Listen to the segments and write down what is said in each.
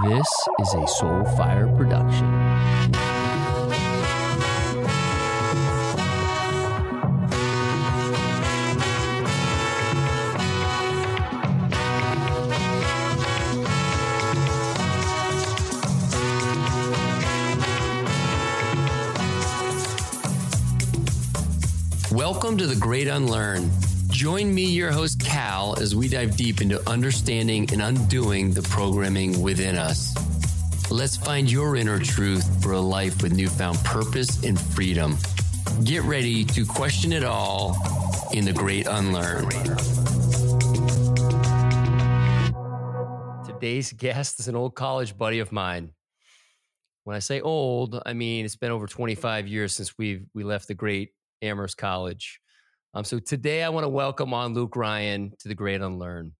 This is a Soul Fire production. Welcome to the Great Unlearn. Join me, your host, Cal, as we dive deep into understanding and undoing the programming within us. Let's find your inner truth for a life with newfound purpose and freedom. Get ready to question it all in the Great Unlearn. Today's guest is an old college buddy of mine. When I say old, I mean it's been over 25 years since we we left the great Amherst College. Um, so today I want to welcome on Luke Ryan to the Great Unlearn.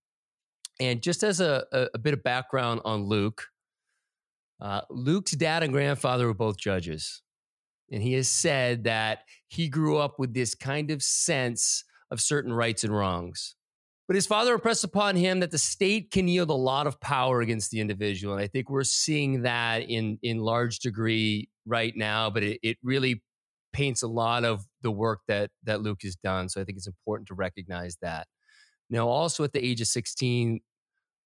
And just as a, a, a bit of background on Luke, uh, Luke's dad and grandfather were both judges. And he has said that he grew up with this kind of sense of certain rights and wrongs. But his father impressed upon him that the state can yield a lot of power against the individual. And I think we're seeing that in, in large degree right now, but it, it really paints a lot of the work that that Luke has done. So I think it's important to recognize that. Now, also at the age of 16,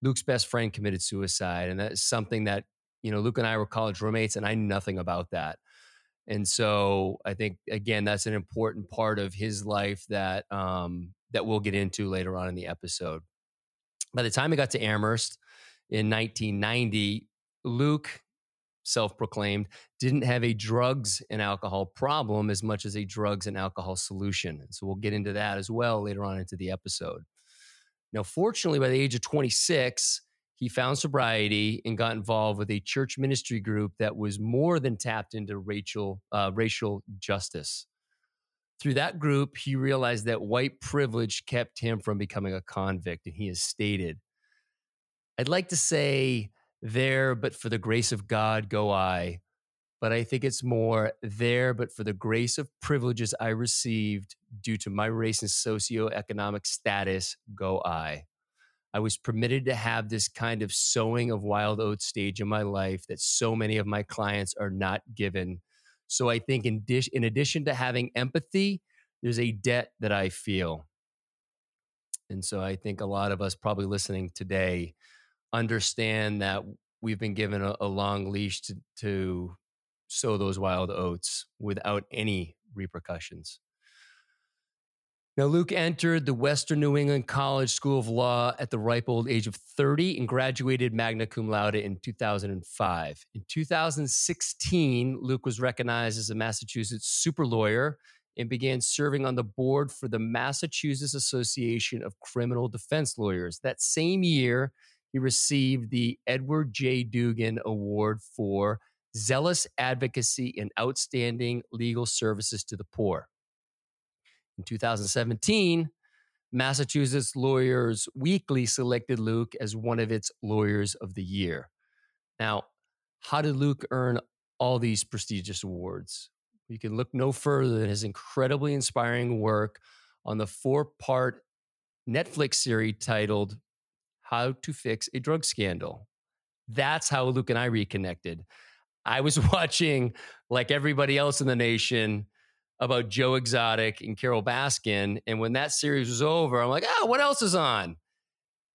Luke's best friend committed suicide, and that's something that you know Luke and I were college roommates, and I knew nothing about that. And so I think again that's an important part of his life that um, that we'll get into later on in the episode. By the time he got to Amherst in 1990, Luke self proclaimed, didn't have a drugs and alcohol problem as much as a drugs and alcohol solution. So we'll get into that as well later on into the episode. Now, fortunately, by the age of 26, he found sobriety and got involved with a church ministry group that was more than tapped into racial, uh, racial justice. Through that group, he realized that white privilege kept him from becoming a convict. And he has stated, I'd like to say there, but for the grace of God go I. But I think it's more there, but for the grace of privileges I received due to my race and socioeconomic status go I. I was permitted to have this kind of sowing of wild oats stage in my life that so many of my clients are not given. So I think in, in addition to having empathy, there's a debt that I feel. And so I think a lot of us probably listening today understand that we've been given a, a long leash to, to sow those wild oats without any repercussions. Now, Luke entered the Western New England College School of Law at the ripe old age of 30 and graduated magna cum laude in 2005. In 2016, Luke was recognized as a Massachusetts super lawyer and began serving on the board for the Massachusetts Association of Criminal Defense Lawyers. That same year, he received the Edward J. Duggan Award for zealous advocacy and outstanding legal services to the poor. In 2017, Massachusetts Lawyers Weekly selected Luke as one of its Lawyers of the Year. Now, how did Luke earn all these prestigious awards? You can look no further than his incredibly inspiring work on the four part Netflix series titled how to fix a drug scandal. That's how Luke and I reconnected. I was watching, like everybody else in the nation, about Joe Exotic and Carole Baskin. And when that series was over, I'm like, oh, what else is on?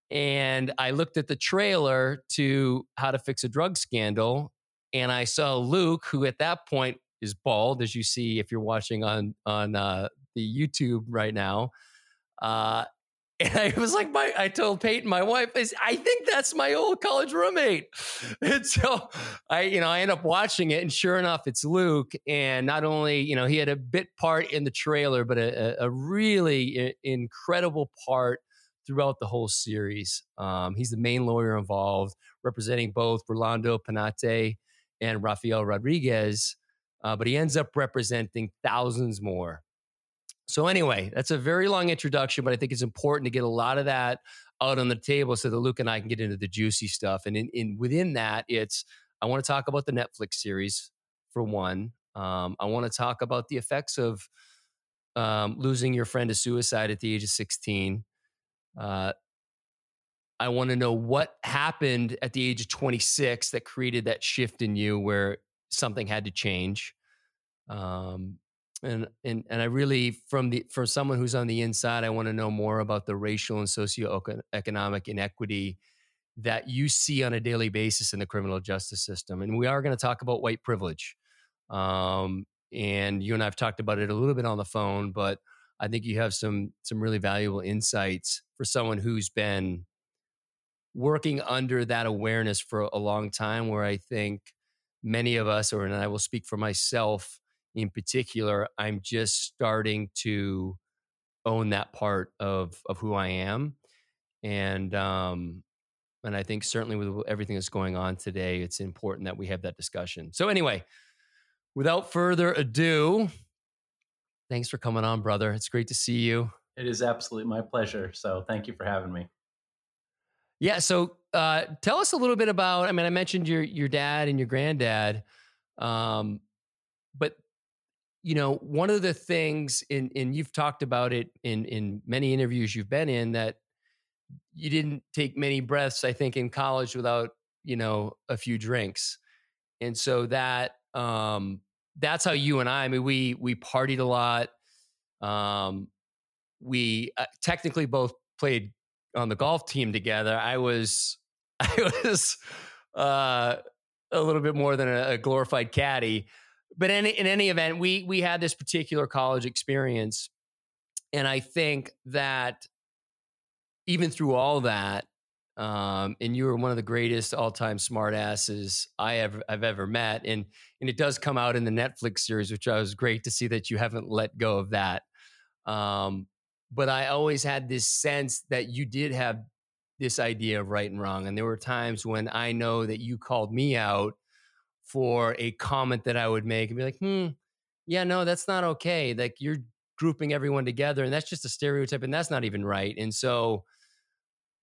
And I looked at the trailer to How to Fix a Drug Scandal, and I saw Luke, who at that point is bald, as you see if you're watching on on uh, the YouTube right now. Uh, and I was like, my, I told Peyton, my wife, is I think that's my old college roommate. And so I, you know, I end up watching it, and sure enough, it's Luke. And not only, you know, he had a bit part in the trailer, but a, a really incredible part throughout the whole series. Um, he's the main lawyer involved, representing both Rolando Penate and Rafael Rodriguez, uh, but he ends up representing thousands more. So, anyway, that's a very long introduction, but I think it's important to get a lot of that out on the table so that Luke and I can get into the juicy stuff. And in, in within that, it's I want to talk about the Netflix series for one. Um, I want to talk about the effects of um, losing your friend to suicide at the age of 16. Uh, I want to know what happened at the age of 26 that created that shift in you where something had to change. Um, and and and I really from the from someone who's on the inside, I want to know more about the racial and socioeconomic inequity that you see on a daily basis in the criminal justice system. And we are going to talk about white privilege. Um, and you and I've talked about it a little bit on the phone, but I think you have some some really valuable insights for someone who's been working under that awareness for a long time where I think many of us or and I will speak for myself in particular, I'm just starting to own that part of of who I am. And um and I think certainly with everything that's going on today, it's important that we have that discussion. So anyway, without further ado, thanks for coming on, brother. It's great to see you. It is absolutely my pleasure. So thank you for having me. Yeah. So uh, tell us a little bit about. I mean, I mentioned your your dad and your granddad, um, but you know, one of the things in and you've talked about it in in many interviews you've been in that you didn't take many breaths, I think, in college without, you know, a few drinks. And so that um that's how you and I, I mean, we we partied a lot. Um we uh, technically both played on the golf team together. I was I was uh a little bit more than a, a glorified caddy but in, in any event, we we had this particular college experience, and I think that even through all that, um, and you were one of the greatest all time smartasses I ever I've ever met, and and it does come out in the Netflix series, which I was great to see that you haven't let go of that. Um, but I always had this sense that you did have this idea of right and wrong, and there were times when I know that you called me out for a comment that I would make and be like, hmm, yeah, no, that's not okay. Like you're grouping everyone together and that's just a stereotype and that's not even right. And so,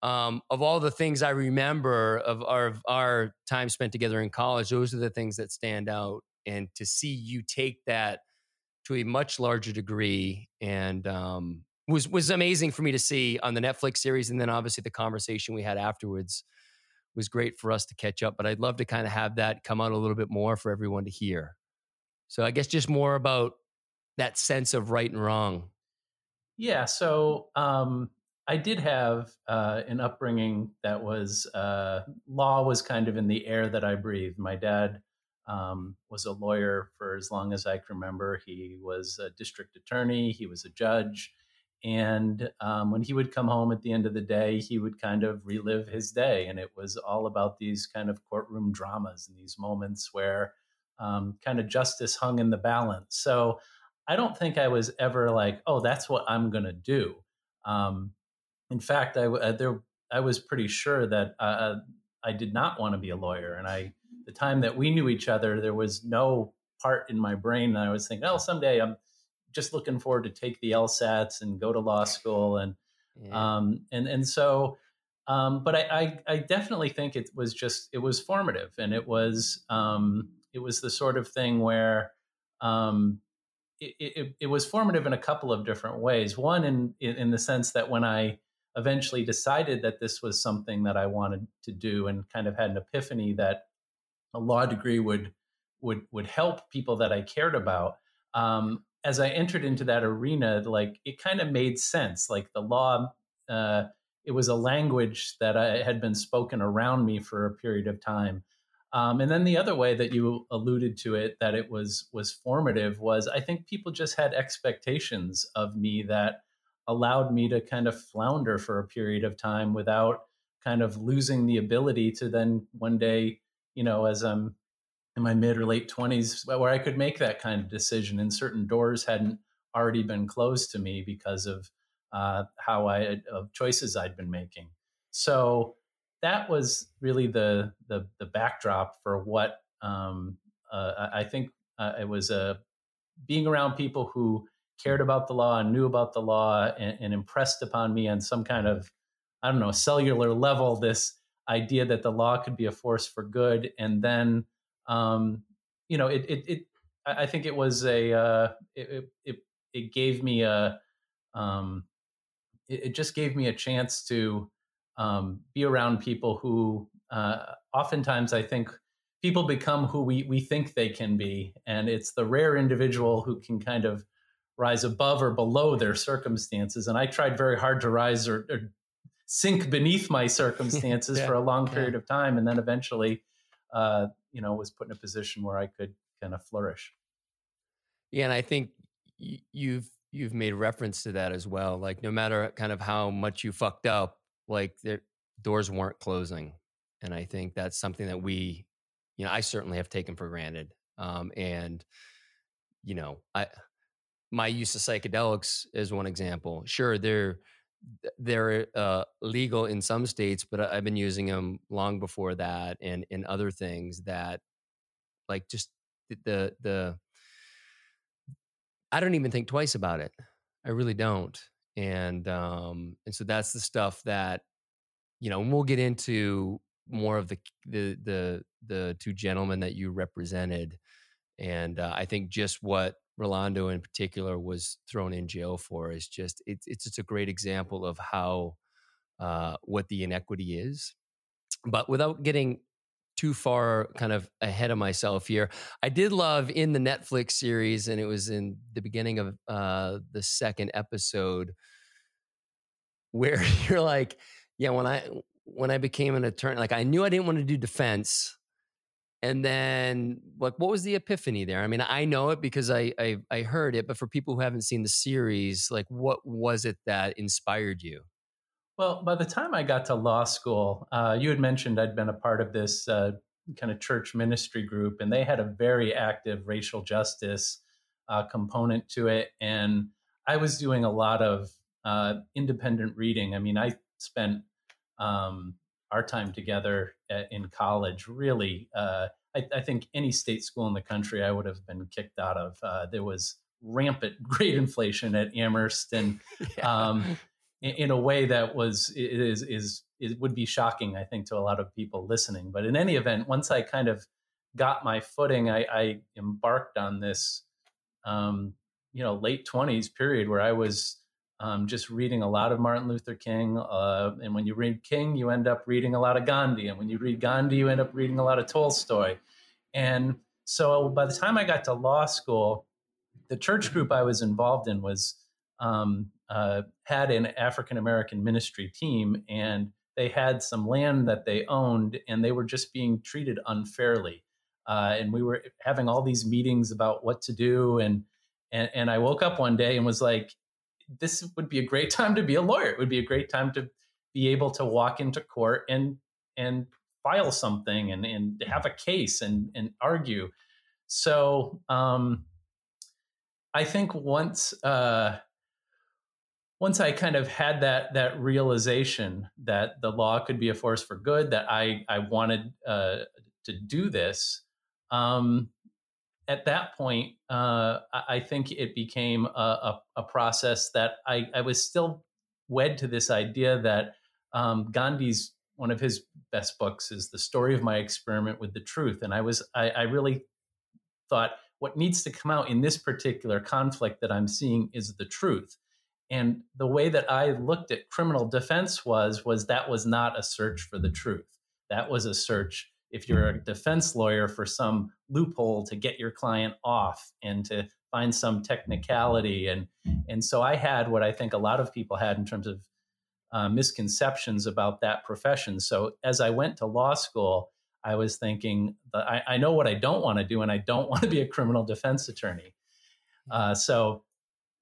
um, of all the things I remember of our, of our time spent together in college, those are the things that stand out. And to see you take that to a much larger degree and um, was was amazing for me to see on the Netflix series, and then obviously the conversation we had afterwards was great for us to catch up. But I'd love to kind of have that come out a little bit more for everyone to hear. So I guess just more about that sense of right and wrong. Yeah. So um, I did have uh, an upbringing that was uh, law was kind of in the air that I breathed. My dad um, was a lawyer for as long as I can remember. He was a district attorney. He was a judge. And um, when he would come home at the end of the day, he would kind of relive his day. And it was all about these kind of courtroom dramas and these moments where um, kind of justice hung in the balance. So I don't think I was ever like, oh, that's what I'm going to do. Um, in fact, I, uh, there, I was pretty sure that uh, I did not want to be a lawyer. And I, the time that we knew each other, there was no part in my brain that I was thinking, oh, someday I'm just looking forward to take the LSATs and go to law school and yeah. um, and and so um, but I, I, I definitely think it was just it was formative and it was um, it was the sort of thing where um, it, it, it, was formative in a couple of different ways. One in in the sense that when I eventually decided that this was something that I wanted to do and kind of had an epiphany that a law degree would would would help people that I cared about. Um, as I entered into that arena, like it kind of made sense. Like the law, uh, it was a language that I had been spoken around me for a period of time. Um, and then the other way that you alluded to it, that it was was formative, was I think people just had expectations of me that allowed me to kind of flounder for a period of time without kind of losing the ability to then one day, you know, as I'm in my mid or late 20s where I could make that kind of decision and certain doors hadn't already been closed to me because of uh, how I of choices I'd been making. So that was really the the, the backdrop for what um, uh, I think uh, it was a uh, being around people who cared about the law and knew about the law and, and impressed upon me on some kind of I don't know cellular level this idea that the law could be a force for good and then um, you know, it, it, it, I think it was a, uh, it, it, it gave me a, um, it, it, just gave me a chance to um, be around people who uh, oftentimes I think people become who we, we think they can be. And it's the rare individual who can kind of rise above or below their circumstances. And I tried very hard to rise or, or sink beneath my circumstances yeah, for a long period yeah. of time. And then eventually, uh, you know, was put in a position where I could kind of flourish. Yeah. And I think you've, you've made reference to that as well. Like no matter kind of how much you fucked up, like the doors weren't closing. And I think that's something that we, you know, I certainly have taken for granted. Um, and, you know, I, my use of psychedelics is one example. Sure, they're they're uh, legal in some states, but I've been using them long before that, and in other things that, like, just the the. I don't even think twice about it. I really don't, and um, and so that's the stuff that, you know, and we'll get into more of the the the the two gentlemen that you represented, and uh, I think just what Rolando in particular was thrown in jail for is just it's it's just a great example of how uh, what the inequity is. But without getting too far kind of ahead of myself here, I did love in the Netflix series, and it was in the beginning of uh, the second episode where you're like, yeah, when I when I became an attorney, like I knew I didn't want to do defense and then like what was the epiphany there? I mean i know it because I, I, I heard it but for people who haven't seen the series like what was it that inspired you? Well by the time i got to law school uh, you had mentioned i'd been a part of this uh, kind of church ministry group and they had a very active racial justice uh, component to it and i was doing a lot of uh, independent reading. I mean i spent um, our time together in college really uh, I, I, think any state school in the country i would have been kicked out of uh, there was rampant grade inflation at amherst and yeah. um, in, in, a way that was is is it would be shocking i think to a lot of people listening but in any event once i kind of got my footing i, I embarked on this um, you know late 20s period where i was um, just reading a lot of Martin Luther King. Uh, and when you read King, you end up reading a lot of Gandhi. And when you read Gandhi, you end up reading a lot of Tolstoy. And so by the time I got to law school, the church group I was involved in was um, uh, had an African American ministry team, and they had some land that they owned, and they were just being treated unfairly. Uh, and we were having all these meetings about what to do, and, and and I woke up one day and was like, this would be a great time to be a lawyer. It would be a great time to be able to walk into court and and file something and, and have a case and, and argue. So um, I think once uh, once I kind of had that that realization that the law could be a force for good, that I I wanted uh, to do this, um, at that point, uh, I think it became a, a, a process that I, I, was still wed to this idea that um, Gandhi's one of his best books is the story of my experiment with the truth, and I was I, I really thought what needs to come out in this particular conflict that I'm seeing is the truth. And the way that I looked at criminal defense was was that was not a search for the truth. That was a search if you're a defense lawyer for some loophole to get your client off and to find some technicality. And and so i had what i think a lot of people had in terms of uh, misconceptions about that profession. So as i went to law school i was thinking I, I know what i don't want to do and i don't want to be a criminal defense attorney. Uh, so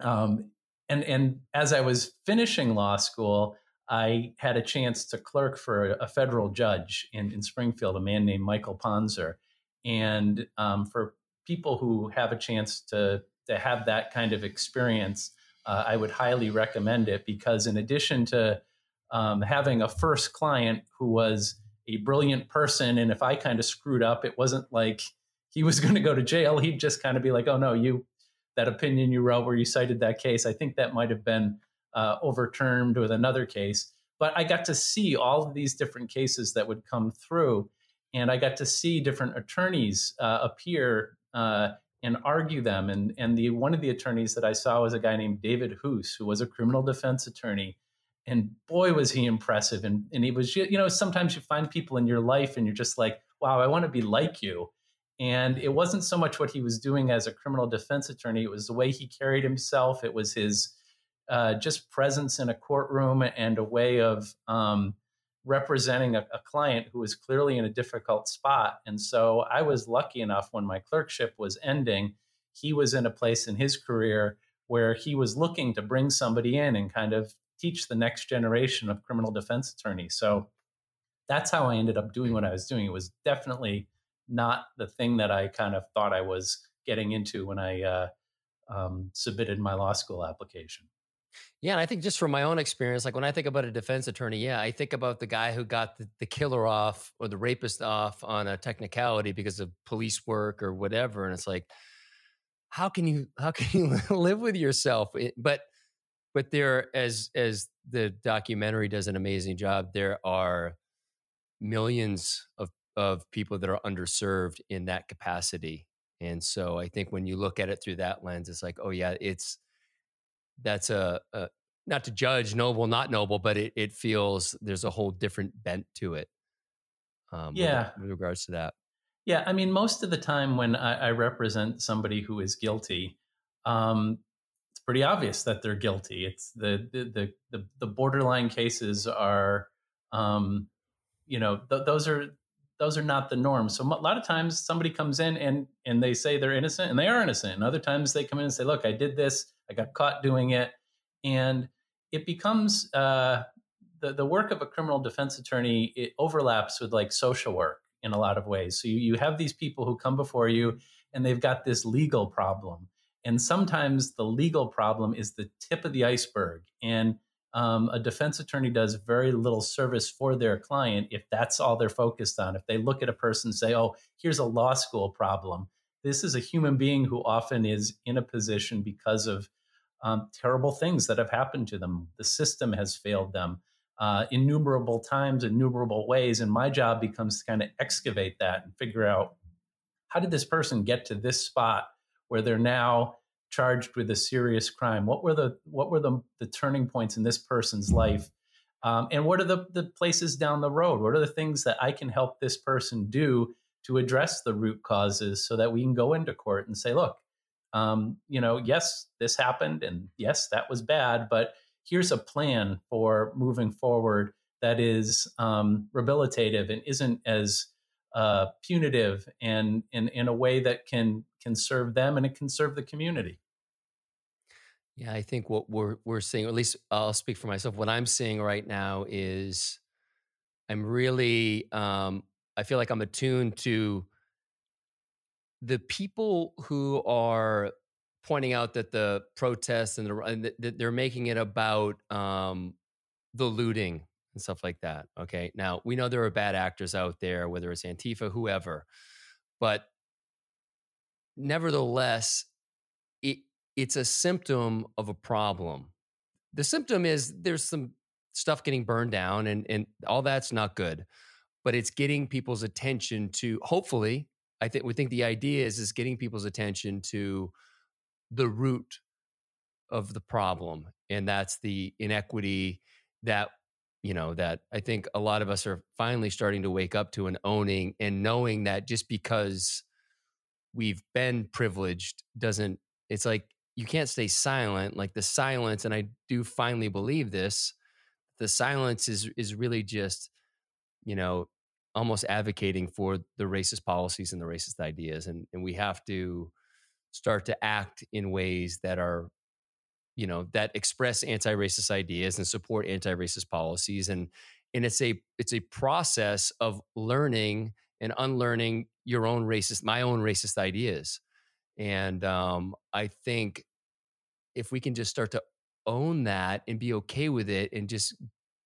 um, and and as i was finishing law school I had a chance to clerk for a, federal judge in, in Springfield, a man named Michael Ponsor. And um, for people who have a chance to, to have that kind of experience, uh, I would highly recommend it because, in addition to um, having a first client who was a brilliant person, and if I kind of screwed up, it wasn't like he was going to go to jail. He'd just kind of be like, oh, no, you, that opinion you wrote where you cited that case, I think that might have been uh, overturned with another case. But I got to see all of these different cases that would come through, and I got to see different attorneys uh, appear uh, and argue them. And and the one of the attorneys that I saw was a guy named David Hoose, who was a criminal defense attorney, and boy was he impressive and and he was you know sometimes you find people in your life and you're just like wow i want to be like you and it wasn't so much what he was doing as a criminal defense attorney it was the way he carried himself it was his uh, just presence in a courtroom and a way of um, representing a, a client who was clearly in a difficult spot and so i was lucky enough when my clerkship was ending he was in a place in his career where he was looking to bring somebody in and kind of teach the next generation of criminal defense attorneys. So that's how I ended up doing what I was doing. It was definitely not the thing that I kind of thought I was getting into when I uh, um, submitted my law school application. Yeah, and I think just from my own experience, like when I think about a defense attorney, yeah, I think about the guy who got the, the killer off or the rapist off on a technicality because of police work or whatever, and it's like, how can you how can you live with yourself? But but there as as the documentary does an amazing job there are millions of of people that are underserved in that capacity and so i think when you look at it through that lens it's like oh yeah it's that's a, a not to judge noble not noble but it, it feels there's a whole different bent to it um, yeah with, with regards to that yeah i mean most of the time when i, I represent somebody who is guilty um, it's pretty obvious that they're guilty. It's the the the the, borderline cases are, um, you know, th- those are those are not the norm. So a lot of times somebody comes in and and they say they're innocent and they are innocent. And other times they come in and say, "Look, I did this. I got caught doing it," and it becomes uh, the the work of a criminal defense attorney. It overlaps with like social work in a lot of ways. So you you have these people who come before you and they've got this legal problem and sometimes the legal problem is the tip of the iceberg. And um, a defense attorney does very little service for their client if that's all they're focused on. If they look at a person and say, oh, here's a law school problem, this is a human being who often is in a position because of um, terrible things that have happened to them. The system has failed them uh, innumerable times, innumerable ways. And my job becomes to kind of excavate that and figure out how did this person get to this spot where they're now charged with a serious crime? What were the what were the, the turning points in this person's life? Um, and what are the, the places down the road? What are the things that I can help this person do to address the root causes so that we can go into court and say, look, um, you know, yes, this happened, and yes, that was bad, but here's a plan for moving forward that is um, rehabilitative and isn't as uh, punitive and in, a way that can can serve them and it can serve the community. Yeah, I think what we're we're seeing, at least I'll speak for myself. What I'm seeing right now is I'm really um, I feel like I'm attuned to the people who are pointing out that the protests and, the, and that they're making it about um, the looting and stuff like that. Okay. Now, we know there are bad actors out there, whether it's Antifa, whoever, but nevertheless, it, it's a symptom of a problem. The symptom is there's some stuff getting burned down and, and all that's not good, but it's getting people's attention to hopefully, I think we think the idea is is getting people's attention to the root of the problem. And that's the inequity that you know that i think a lot of us are finally starting to wake up to and owning and knowing that just because we've been privileged doesn't it's like you can't stay silent like the silence and i do finally believe this the silence is is really just you know almost advocating for the racist policies and the racist ideas and and we have to start to act in ways that are you know that express anti-racist ideas and support anti-racist policies and and it's a it's a process of learning and unlearning your own racist my own racist ideas. And um, i think if we can just start to own that and be okay with it and just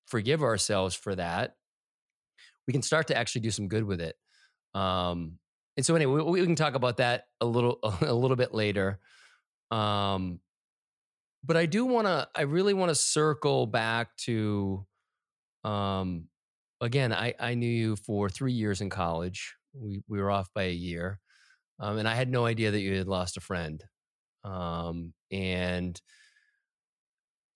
forgive ourselves for that we can start to actually do some good with it um, and so anyway we, we, can talk about that a little a little bit later um, but I do want to, I really want to circle back to, um, again, I, I knew you for three years in college. We, we were off by a year. Um, and I had no idea that you had lost a friend. Um, and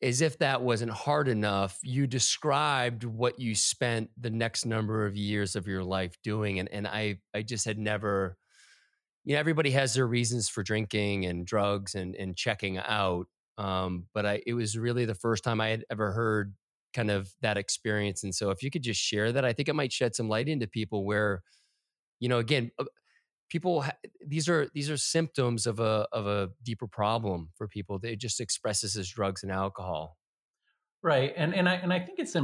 as if that wasn't hard enough, you described what you spent the next number of years of your life doing. And, and I, I just had never, you know, everybody has their reasons for drinking and drugs and, and checking out. Um, but I, it was really the first time I had ever heard kind of that experience. And so if you could just share that, I think it might shed some light into people where, you know, again, people these are these are symptoms of a of a deeper problem for people. It just expresses as drugs and alcohol. Right and and i and i think it's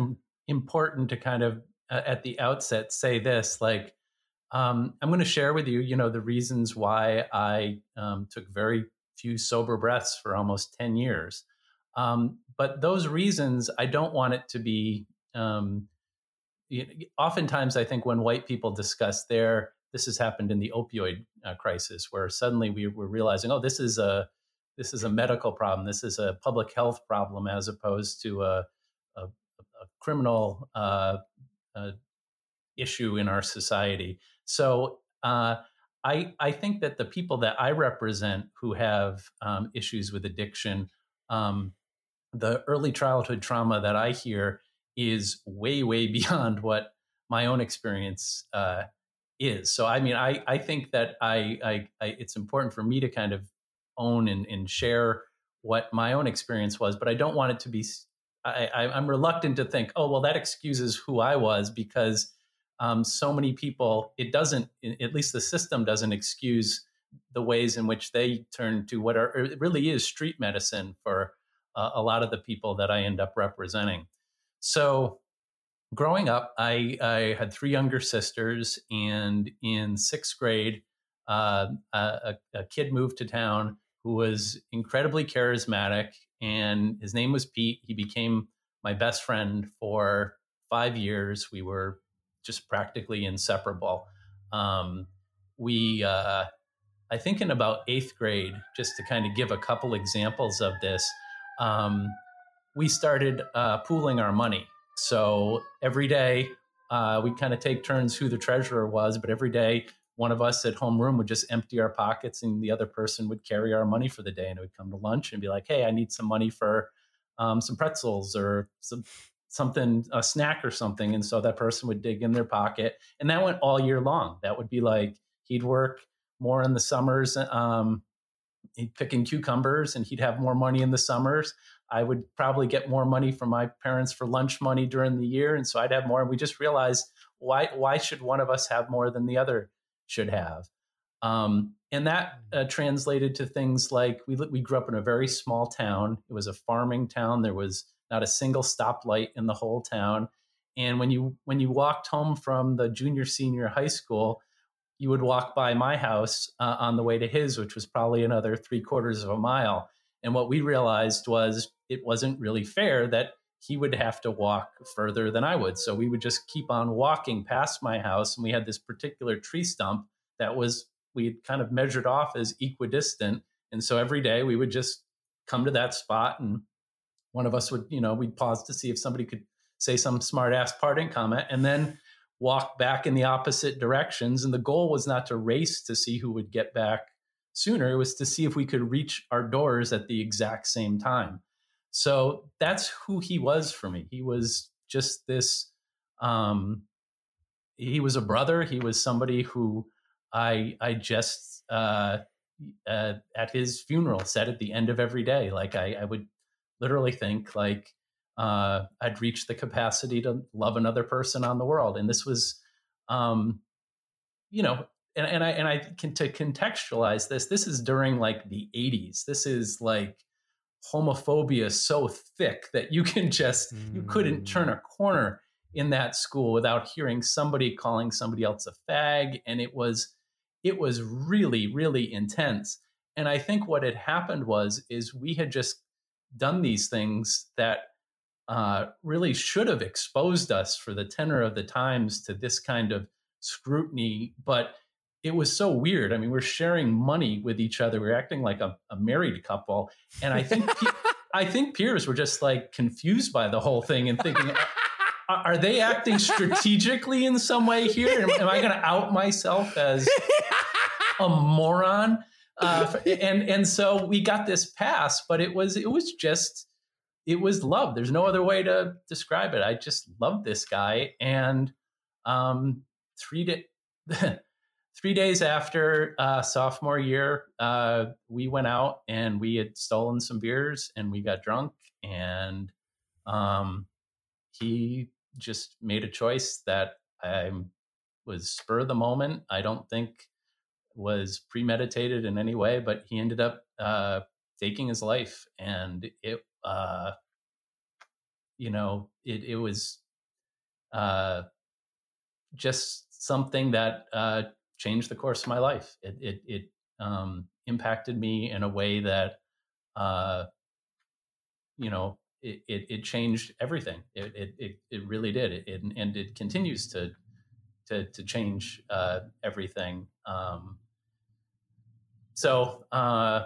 important to kind of uh, at the outset say this like um, i'm going to share with you you know the reasons why i um, took very few sober breaths for almost 10 years. Um, but those reasons i don't want it to be um, oftentimes i think when white people discuss their this has happened in the opioid uh, crisis, where suddenly we were realizing, oh, this is a this is a medical problem, this is a public health problem, as opposed to a, a, a criminal uh, uh, issue in our society. So uh, I I think that the people that I represent who have um, issues with addiction, um, the early childhood trauma that I hear is way way beyond what my own experience uh, is. So I mean, I I think that I I, I it's important for me to kind of own and, and share what my own experience was, but I don't want it to be. I, I am reluctant to think, oh well, that excuses who I was because um, so many people. It doesn't. At least the system doesn't excuse the ways in which they turn to what are it really is street medicine for uh, a lot of the people that I end up representing. So growing up, I, I, had three younger sisters, and in sixth grade, uh, a, a, kid moved to town who was incredibly charismatic, and his name was Pete. He became my best friend for five years. We were just practically inseparable. Um, we, uh, I think, in about eighth grade, just to kind of give a couple examples of this, um, we started uh, pooling our money. So every day uh, we kind of take turns who the treasurer was, but every day one of us at homeroom would just empty our pockets and the other person would carry our money for the day and it would come to lunch and be like, hey, I need some money for um, some pretzels or some something a snack or something. And so that person would dig in their pocket and that went all year long. That would be like he'd work more in the summers um, he'd picking cucumbers and he'd have more money in the summers I would probably get more money from my parents for lunch money during the year, and so I'd have more. And we just realized why why should one of us have more than the other should have? Um, and that uh, translated to things like we we grew up in a very small town. It was a farming town. There was not a single stoplight in the whole town. And when you when you walked home from the junior senior high school, you would walk by my house uh, on the way to his, which was probably another three quarters of a mile. And what we realized was it wasn't really fair that he would have to walk further than I would. So we would just keep on walking past my house. And we had this particular tree stump that was, we had kind of measured off as equidistant. And so every day we would just come to that spot and one of us would, you know, we'd pause to see if somebody could say some smart ass parting comment and then walk back in the opposite directions. And the goal was not to race to see who would get back sooner. It was to see if we could reach our doors at the exact same time. So that's who he was for me. He was just this. Um, he was a brother. He was somebody who I I just uh, uh, at his funeral said at the end of every day, like I, I would literally think like uh, I'd reached the capacity to love another person on the world, and this was, um, you know, and, and I and I can to contextualize this. This is during like the '80s. This is like homophobia so thick that you can just mm. you couldn't turn a mm. corner in that school without hearing somebody calling somebody else a fag and it was it was really really intense and i think what had happened was is we had just done these things that uh, really should have exposed us for the tenor of the times to this kind of scrutiny but it was so weird. I mean, we're sharing money with each other. We're acting like a, a married couple, and I think I think peers were just like confused by the whole thing and thinking, are they acting strategically in some way here? Am, am I going to out myself as a moron? Uh, and and so we got this pass, but it was it was just it was love. There's no other way to describe it. I just loved this guy. And um, three day, three days after uh, sophomore year, uh, we went out and we had stolen some beers and we got drunk. And um, he just made a choice that I was spur of the moment. I don't think was premeditated in any way, but he ended up uh, taking his life, and it, uh, you know, it it was uh, just something that uh, changed the course of my life. It it, it um, impacted me in a way that, uh, you know, it, it, it, changed everything. It, it, it, it really did. It, it, and it continues to, to, to change uh, everything. Um, so uh,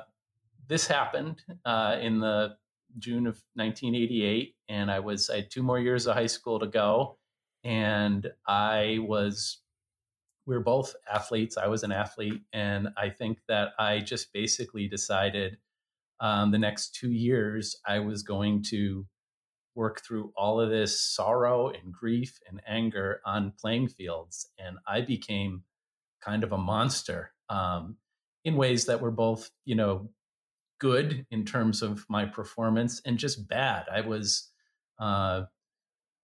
this happened uh, in the June of 1988, and I was I had two more years of high school to go, and I was we were both athletes. I was an athlete, and I think that I just basically decided um, the next two years I was going to work through all of this sorrow and grief and anger on playing fields, and I became kind of a monster um, in ways that were both, you know, good in terms of my performance and just bad. I was, uh,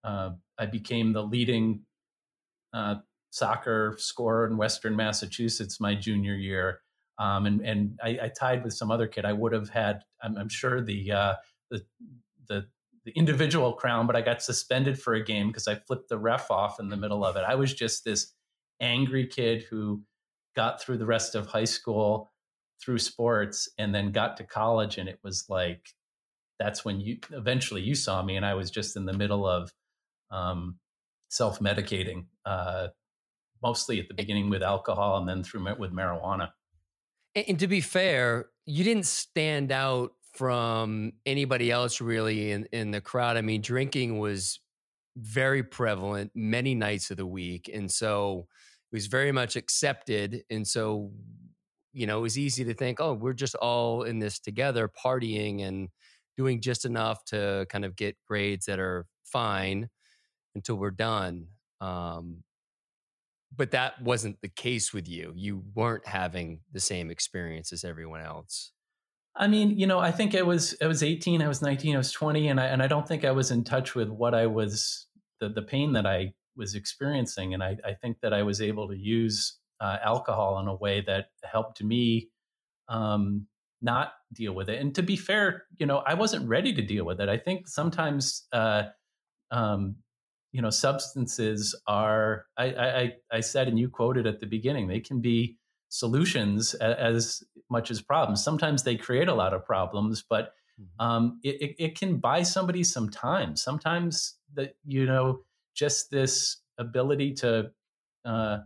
uh, I became the leading uh, soccer scorer in Western Massachusetts my junior year. Um, and and I, I, tied with some other kid. I would have had, I'm, I'm sure the, uh, the the the individual crown, but I got suspended for a game because I flipped the ref off in the middle of it. I was just this angry kid who got through the rest of high school through sports and then got to college and it was like that's when you eventually you saw me and i was just in the middle of um, self-medicating uh, mostly at the beginning with alcohol and then through with marijuana and, and to be fair you didn't stand out from anybody else really in, in the crowd i mean drinking was very prevalent many nights of the week and so it was very much accepted and so you know, it was easy to think, oh, we're just all in this together, partying and doing just enough to kind of get grades that are fine until we're done. Um, but that wasn't the case with you. You weren't having the same experience as everyone else. I mean, you know, I think I was I was 18, I was 19, I was 20, and I and I don't think I was in touch with what I was the the pain that I was experiencing. And I, I think that I was able to use uh, alcohol in a way that helped me um, not deal with it. And to be fair, you know, I wasn't ready to deal with it. I think sometimes, uh, um, you know, substances are. I, I, I said, and you quoted at the beginning, they can be solutions as, much as problems. Sometimes they create a lot of problems, but mm-hmm. um, it, it, it, can buy somebody some time. Sometimes that you know, just this ability to uh,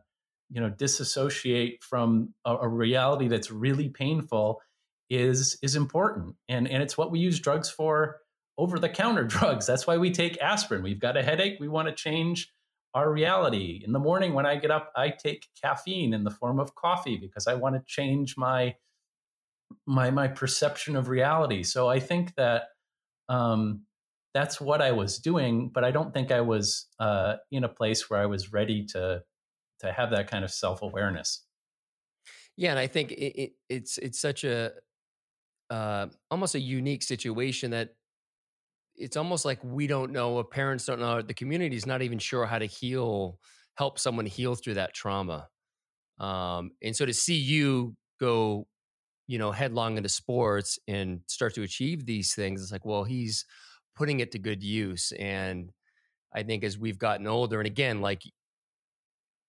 you know disassociate from a, a, reality that's really painful is is important and and it's what we use drugs for over the counter drugs. That's why we take aspirin. We've got a headache. We want to change our reality. In the morning when i get up i take caffeine in the form of coffee because i want to change my my my perception of reality. So i think that um that's what i was doing but i don't think i was uh in a place where i was ready to to have that kind of self awareness. Yeah, and I think it, it, it's it's such a uh, almost a unique situation that it's almost like we don't know, parents don't know, the community is not even sure how to heal, help someone heal through that trauma. Um, and so to see you go, you know, headlong into sports and start to achieve these things, it's like, well, he's putting it to good use. And I think as we've gotten older, and again, like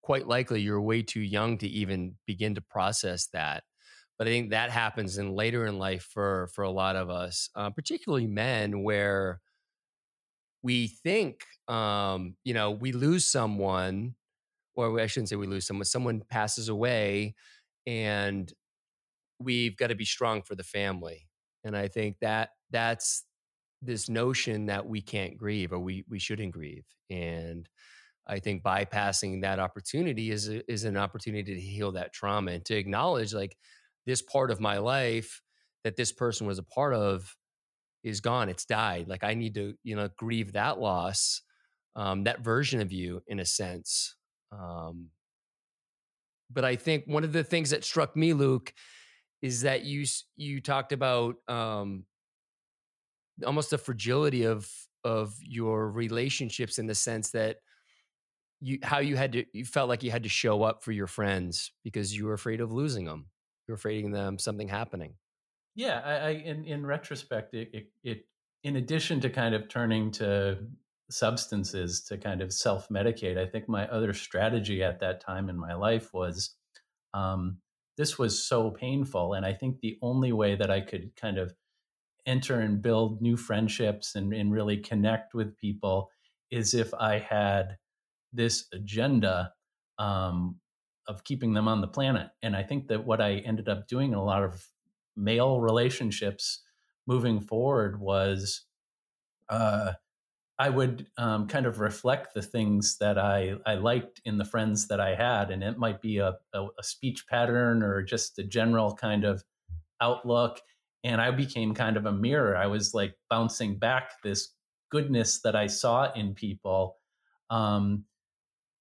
quite likely you're way too young to even begin to process that. But I think that happens in later in life for for a lot of us, uh, particularly men, where we think, um, you know, we lose someone, or I shouldn't say we lose someone. Someone passes away, and we've got to be strong for the family. And I think that that's this notion that we can't grieve or we we shouldn't grieve. And I think bypassing that opportunity is is an opportunity to heal that trauma and to acknowledge like this part of my life that this person was a part of is gone it's died like i need to you know grieve that loss um, that version of you in a sense um, but i think one of the things that struck me luke is that you you talked about um, almost the fragility of of your relationships in the sense that you how you had to you felt like you had to show up for your friends because you were afraid of losing them you were afraid of them something happening. Yeah i, I in in retrospect it, it, it in addition to kind of turning to substances to kind of self medicate i think my other strategy at that time in my life was um, this was so painful and i think the only way that i could kind of enter and build new friendships and, and really connect with people is if i had this agenda um, of keeping them on the planet. And I think that what I ended up doing in a lot of male relationships moving forward was uh, I would um, kind of reflect the things that I, I liked in the friends that I had. And it might be a, a, a speech pattern or just a general kind of outlook. And I became kind of a mirror. I was like bouncing back this goodness that I saw in people. Um,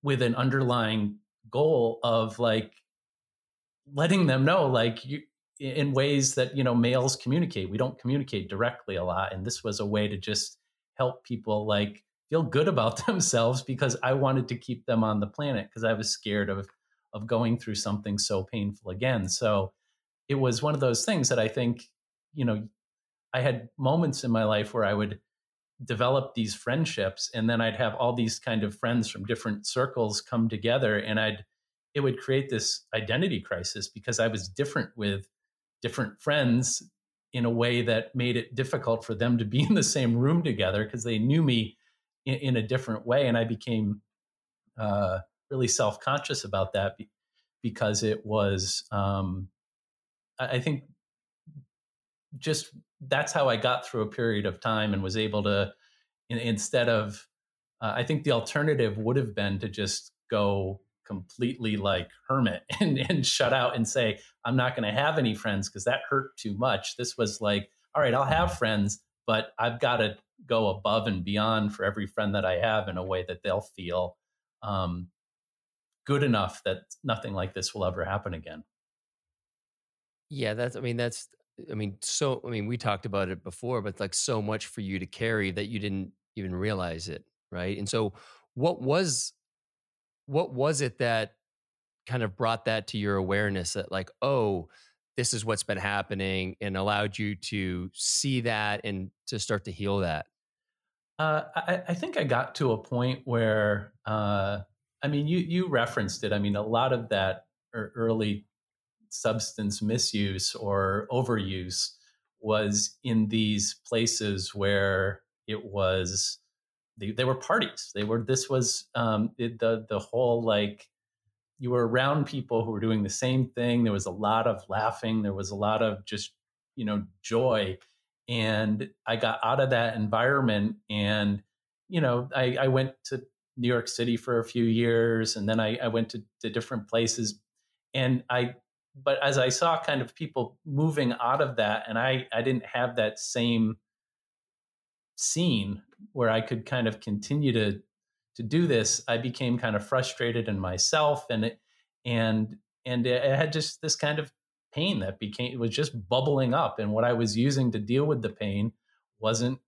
with an underlying goal of like letting them know like you in ways that you know males communicate. We don't communicate directly a lot and this was a way to just help people like feel good about themselves because i wanted to keep them on the planet because i was scared of of going through something so painful again. So it was one of those things that i think you know i had moments in my life where i would develop these friendships and then i'd have all these kind of friends from different circles come together and i'd it would create this identity crisis because i was different with different friends in a way that made it difficult for them to be in the same room together because they knew me in, in, a different way and i became uh, really self-conscious about that because it was um, i think just that's how I got through a period of time and was able to, in, instead of, uh, I think the alternative would have been to just go completely like hermit and, and shut out and say, I'm not going to have any friends because that hurt too much. This was like, all right, I'll have friends, but I've got to go above and beyond for every friend that I have in a way that they'll feel um, good enough that nothing like this will ever happen again. Yeah, that's, I mean, that's, I mean, so I mean, we talked about it before, but like so much for you to carry that you didn't even realize it, right? And so, what was what was it that kind of brought that to your awareness that like, oh, this is what's been happening, and allowed you to see that and to start to heal that? Uh, I, I, think I got to a point where, uh, I mean, you you referenced it. I mean, a lot of that early substance misuse or overuse was in these places where it was they, they were parties. They were this was um, it, the the whole like you were around people who were doing the same thing. There was a lot of laughing. There was a lot of just you know joy. And i got out of that environment and you know i, I went to new york city for a few years and then i, I went to, to different places. And i but as I saw kind of people moving out of that, and I I didn't have that same scene where I could kind of continue to to do this, I became kind of frustrated in myself, and it and and it had just this kind of pain that became it was just bubbling up, and what I was using to deal with the pain wasn't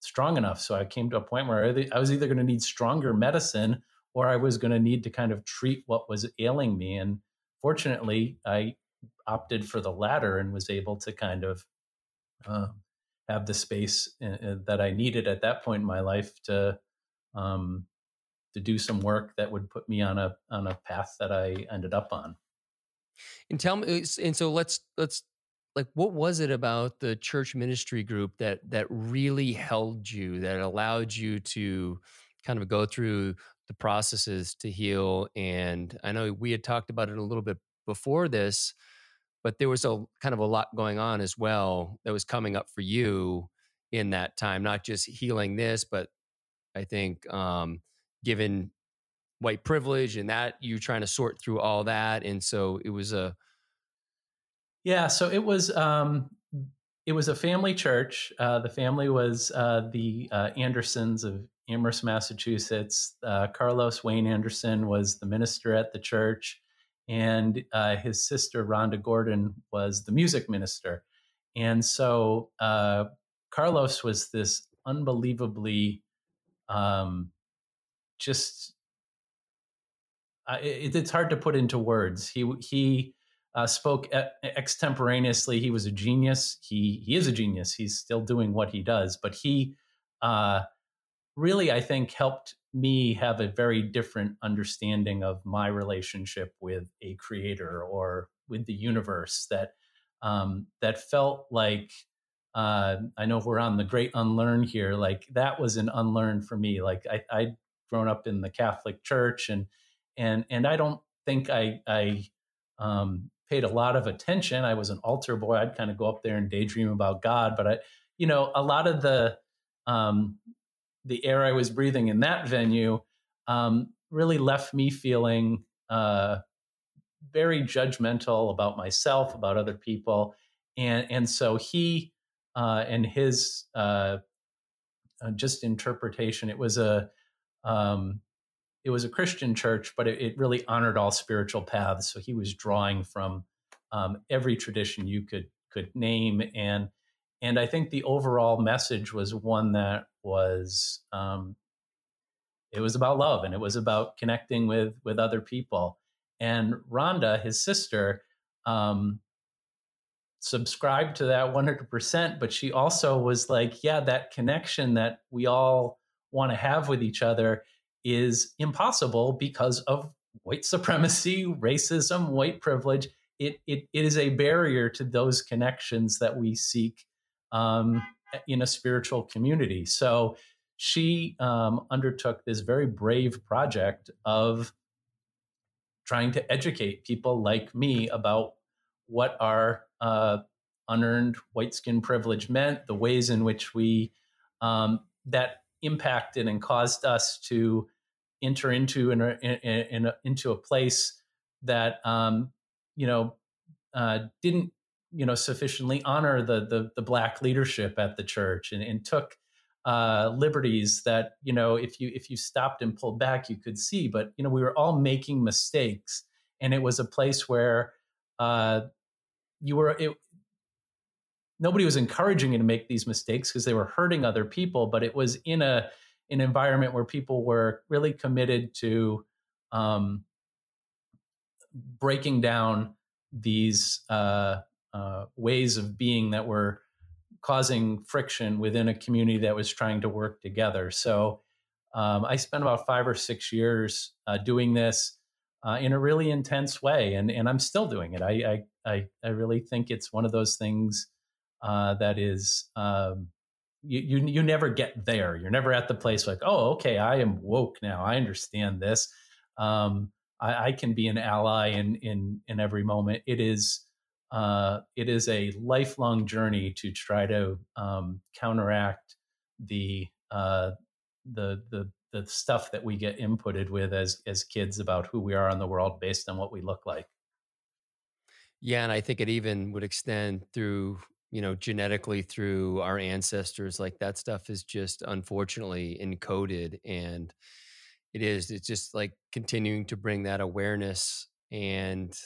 strong enough. So I came to a point where I was either going to need stronger medicine or I was going to need to kind of treat what was ailing me and fortunately, I opted for the latter and was able to kind of uh, have the space uh, uh, that I needed at that point in my life to um, to do some work that would put me on a on a path that I ended up on. And tell me, and so let's let's like what was it about the church ministry group that that really held you that allowed you to kind of go through the processes to heal and i know we had talked about it a little bit before this but there was a kind of a lot going on as well that was coming up for you in that time not just healing this but i think um given white privilege and that you trying to sort through all that and so it was a yeah so it was um it was a family church. Uh, the family was uh, the uh, Andersons of Amherst, Massachusetts. Uh, Carlos Wayne Anderson was the minister at the church, and uh, his sister Rhonda Gordon was the music minister. And so uh, Carlos was this unbelievably um, just it, it's hard to put into words. He he uh, spoke extemporaneously. He was a genius. He he is a genius. He's still doing what he does, but he uh, really, I think, helped me have a very different understanding of my relationship with a creator or with the universe. That um, that felt like uh, I know we're on the great unlearn here. Like that was an unlearn for me. Like I, I'd grown up in the Catholic Church, and and and I don't think I I um, paid a lot of attention. I was an altar boy. I'd kind of go up there and daydream about God, but I, you know, a lot of the um, the air I was breathing in that venue um, really left me feeling uh, very judgmental about myself, about other people, and and so he uh, and his uh, uh just interpretation. It was a um, it was a Christian church, but it, it really honored all spiritual paths. So he was drawing from um, every tradition you could could name, and and I think the overall message was one that was um, it was about love and it was about connecting with with other people. And Rhonda, his sister, um, subscribed to that 100%, but she also was like, yeah, that connection that we all want to have with each other is impossible because of white supremacy, racism, white privilege. It, it, it is a barrier to those connections that we seek um, in a spiritual community. So she um, undertook this very brave project of trying to educate people like me about what our uh, unearned white skin privilege meant, the ways in which we um, that impacted and caused us to enter into in a, in into a place that um, you know uh, didn't you know sufficiently honor the, the the black leadership at the church and, and took uh, liberties that you know if you if you stopped and pulled back you could see. But you know we were all making mistakes and it was a place where uh, you were it, nobody was encouraging you to make these mistakes because they were hurting other people but it was in a an environment where people were really committed to um, breaking down these uh, uh, ways of being that were causing friction within a community that was trying to work together. So um, I spent about five or six years uh, doing this uh, in a really intense way, and, and I'm still doing it. I, I, I, really think it's one of those things uh, that is um, you, you you never get there. You're never at the place like, oh, okay, I am woke now. I understand this. Um, I, I, can be an ally in in in every moment. It is uh, it is a lifelong journey to try to um, counteract the uh, the the the stuff that we get inputted with as as kids about who we are in the world based on what we look like. Yeah, and I think it even would extend through you know, genetically through our ancestors. Like that stuff is just unfortunately encoded. And it is, it's just like continuing to bring that awareness. And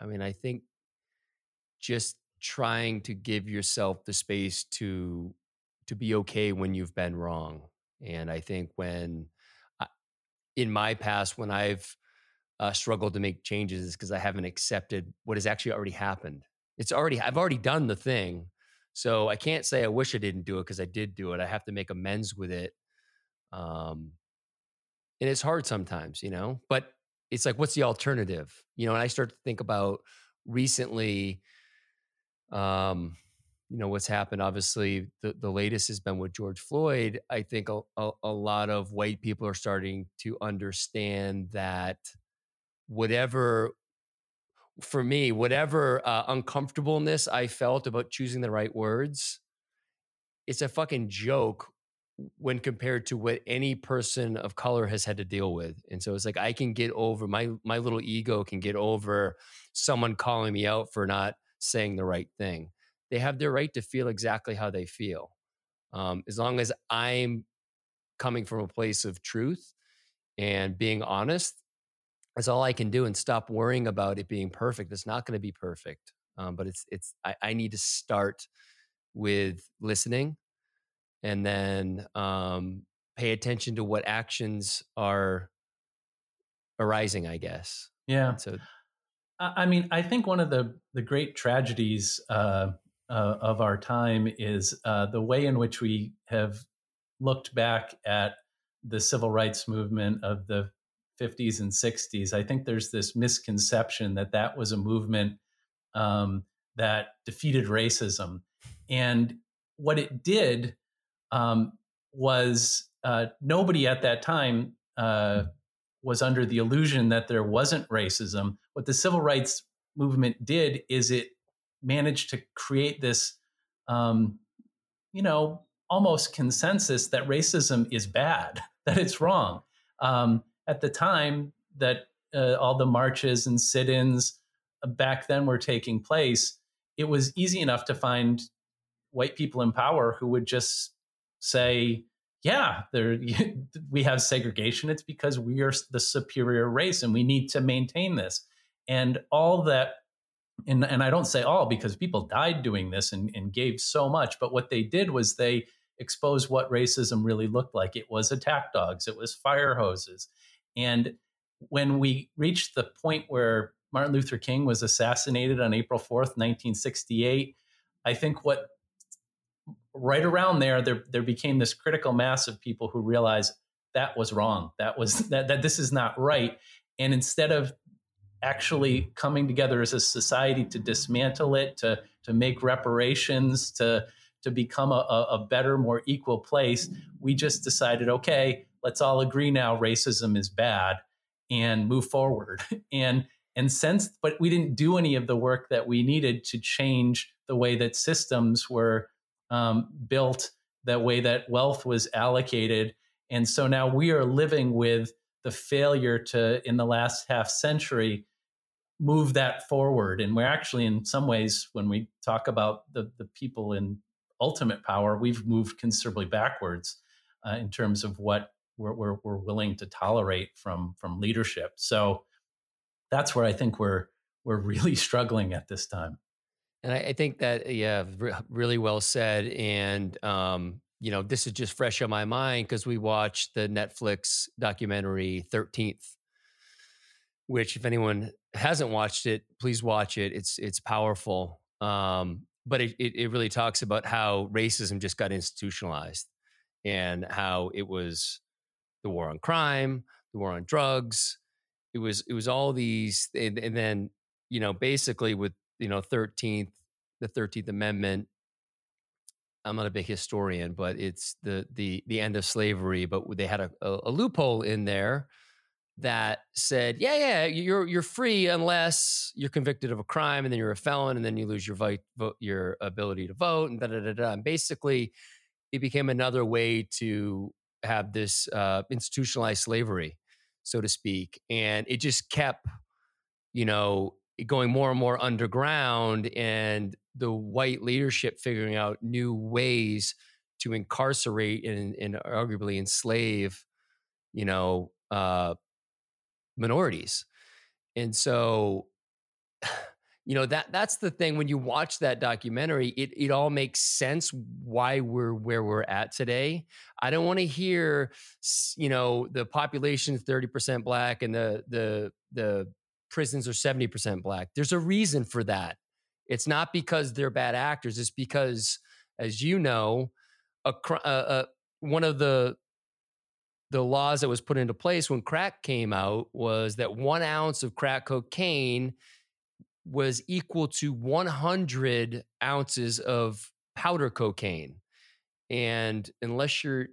I mean, I think just trying to give yourself the space to to be okay when you've been wrong and i think when I, in my past when i've uh, struggled to make changes is because i haven't accepted what has actually already happened it's already I've already done the thing. So I can't say I wish I didn't do it because I did do it. I have to make amends with it. Um and it's hard sometimes, you know, but it's like what's the alternative? You know, and I start to think about recently um you know what's happened obviously the, the latest has been with george floyd i think a, a, a lot of white people are starting to understand that whatever for me, whatever uh, uncomfortableness I felt about choosing the right words, it's a fucking joke when compared to what any person of color has had to deal with. And so it's like I can get over my my little ego can get over someone calling me out for not saying the right thing. they have their right to feel exactly how they feel. Um, as long as I'm coming from a place of truth and being honest, that's all I can do and stop worrying about it being perfect. It's not going to be perfect. Um, but it's, it's, I, I, need to start with listening and then um, pay attention to what actions are arising, I guess. Yeah. So, I mean, I think one of the the great tragedies uh, uh, of our time is uh, the way in which we have looked back at the civil rights movement of the 50s and 60s. I think there's this misconception that that was a movement um, that defeated racism, and what it did um, was uh, nobody at that time uh, was under the illusion that there wasn't racism. What the civil rights movement did is it managed to create this, um, you know, almost consensus that racism is bad, that it's wrong. Um, at the time that uh, all the marches and sit-ins back then were taking place, it was easy enough to find white people in power who would just say, yeah, there we have segregation. It's because we are the superior race and we need to maintain this. And all that, and, and I don't say all because people died doing this and, and gave so much, but what they did was they exposed what racism really looked like. It was attack dogs, it was fire hoses. And when we reached the point where Martin Luther King was assassinated on April 4th, 1968, I think what right around there, there, there became this critical mass of people who realized that was wrong. That was that, that this is not right. And instead of actually coming together as a society to dismantle it, to to make reparations, to to become a, a better, more equal place, we just decided, okay, let's all agree now racism is bad and move forward. And and since but we didn't do any of the work that we needed to change the way that systems were um, built, the way that wealth was allocated. And so now we are living with the failure to, in the last half century, move that forward. And we're actually, in some ways, when we talk about the, the people in ultimate power, we've moved considerably backwards uh, in terms of what we're, we're, we're willing to tolerate from, from leadership. So that's where I think we're, we're really struggling at this time. And I, I think that yeah, really well said. And um, you know, this is just fresh on my mind because we watched the Netflix documentary Thirteenth, which if anyone hasn't watched it, please watch it. It's it's powerful. Um, but it, it, it really talks about how racism just got institutionalized and how it was the war on crime, the war on drugs. It was it was all these, and, and then you know basically with you know 13th the 13th amendment i'm not a big historian but it's the the the end of slavery but they had a, a, a loophole in there that said yeah yeah you're you're free unless you're convicted of a crime and then you're a felon and then you lose your vote, vote your ability to vote and da da da da. And basically it became another way to have this uh, institutionalized slavery so to speak and it just kept you know going more and more underground and the white leadership figuring out new ways to incarcerate and, and arguably enslave you know uh, minorities and so you know that that's the thing when you watch that documentary it it all makes sense why we're where we're at today i don't want to hear you know the population's 30% black and the the the prisons are 70% black. There's a reason for that. It's not because they're bad actors. It's because, as you know, a, a, a, uh, uh, one of the the laws that was put into place when crack came out was that one ounce of crack cocaine was equal to 100 ounces of powder cocaine. And unless you're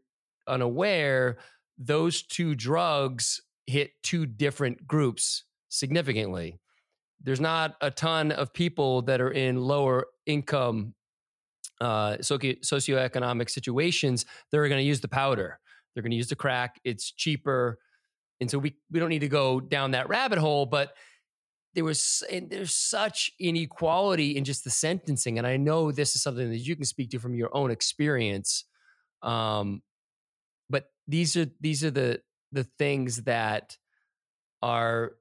unaware, those two drugs hit two different groups significantly. There's not a ton of people that are in lower income uh, socio- socioeconomic situations that are going to use the powder. They're going to use the crack. It's cheaper. And so we, we don't need to go down that rabbit hole, but there was there's such inequality in just the sentencing and i know this is something that you can speak to from your own experience um but these are these are the the things that our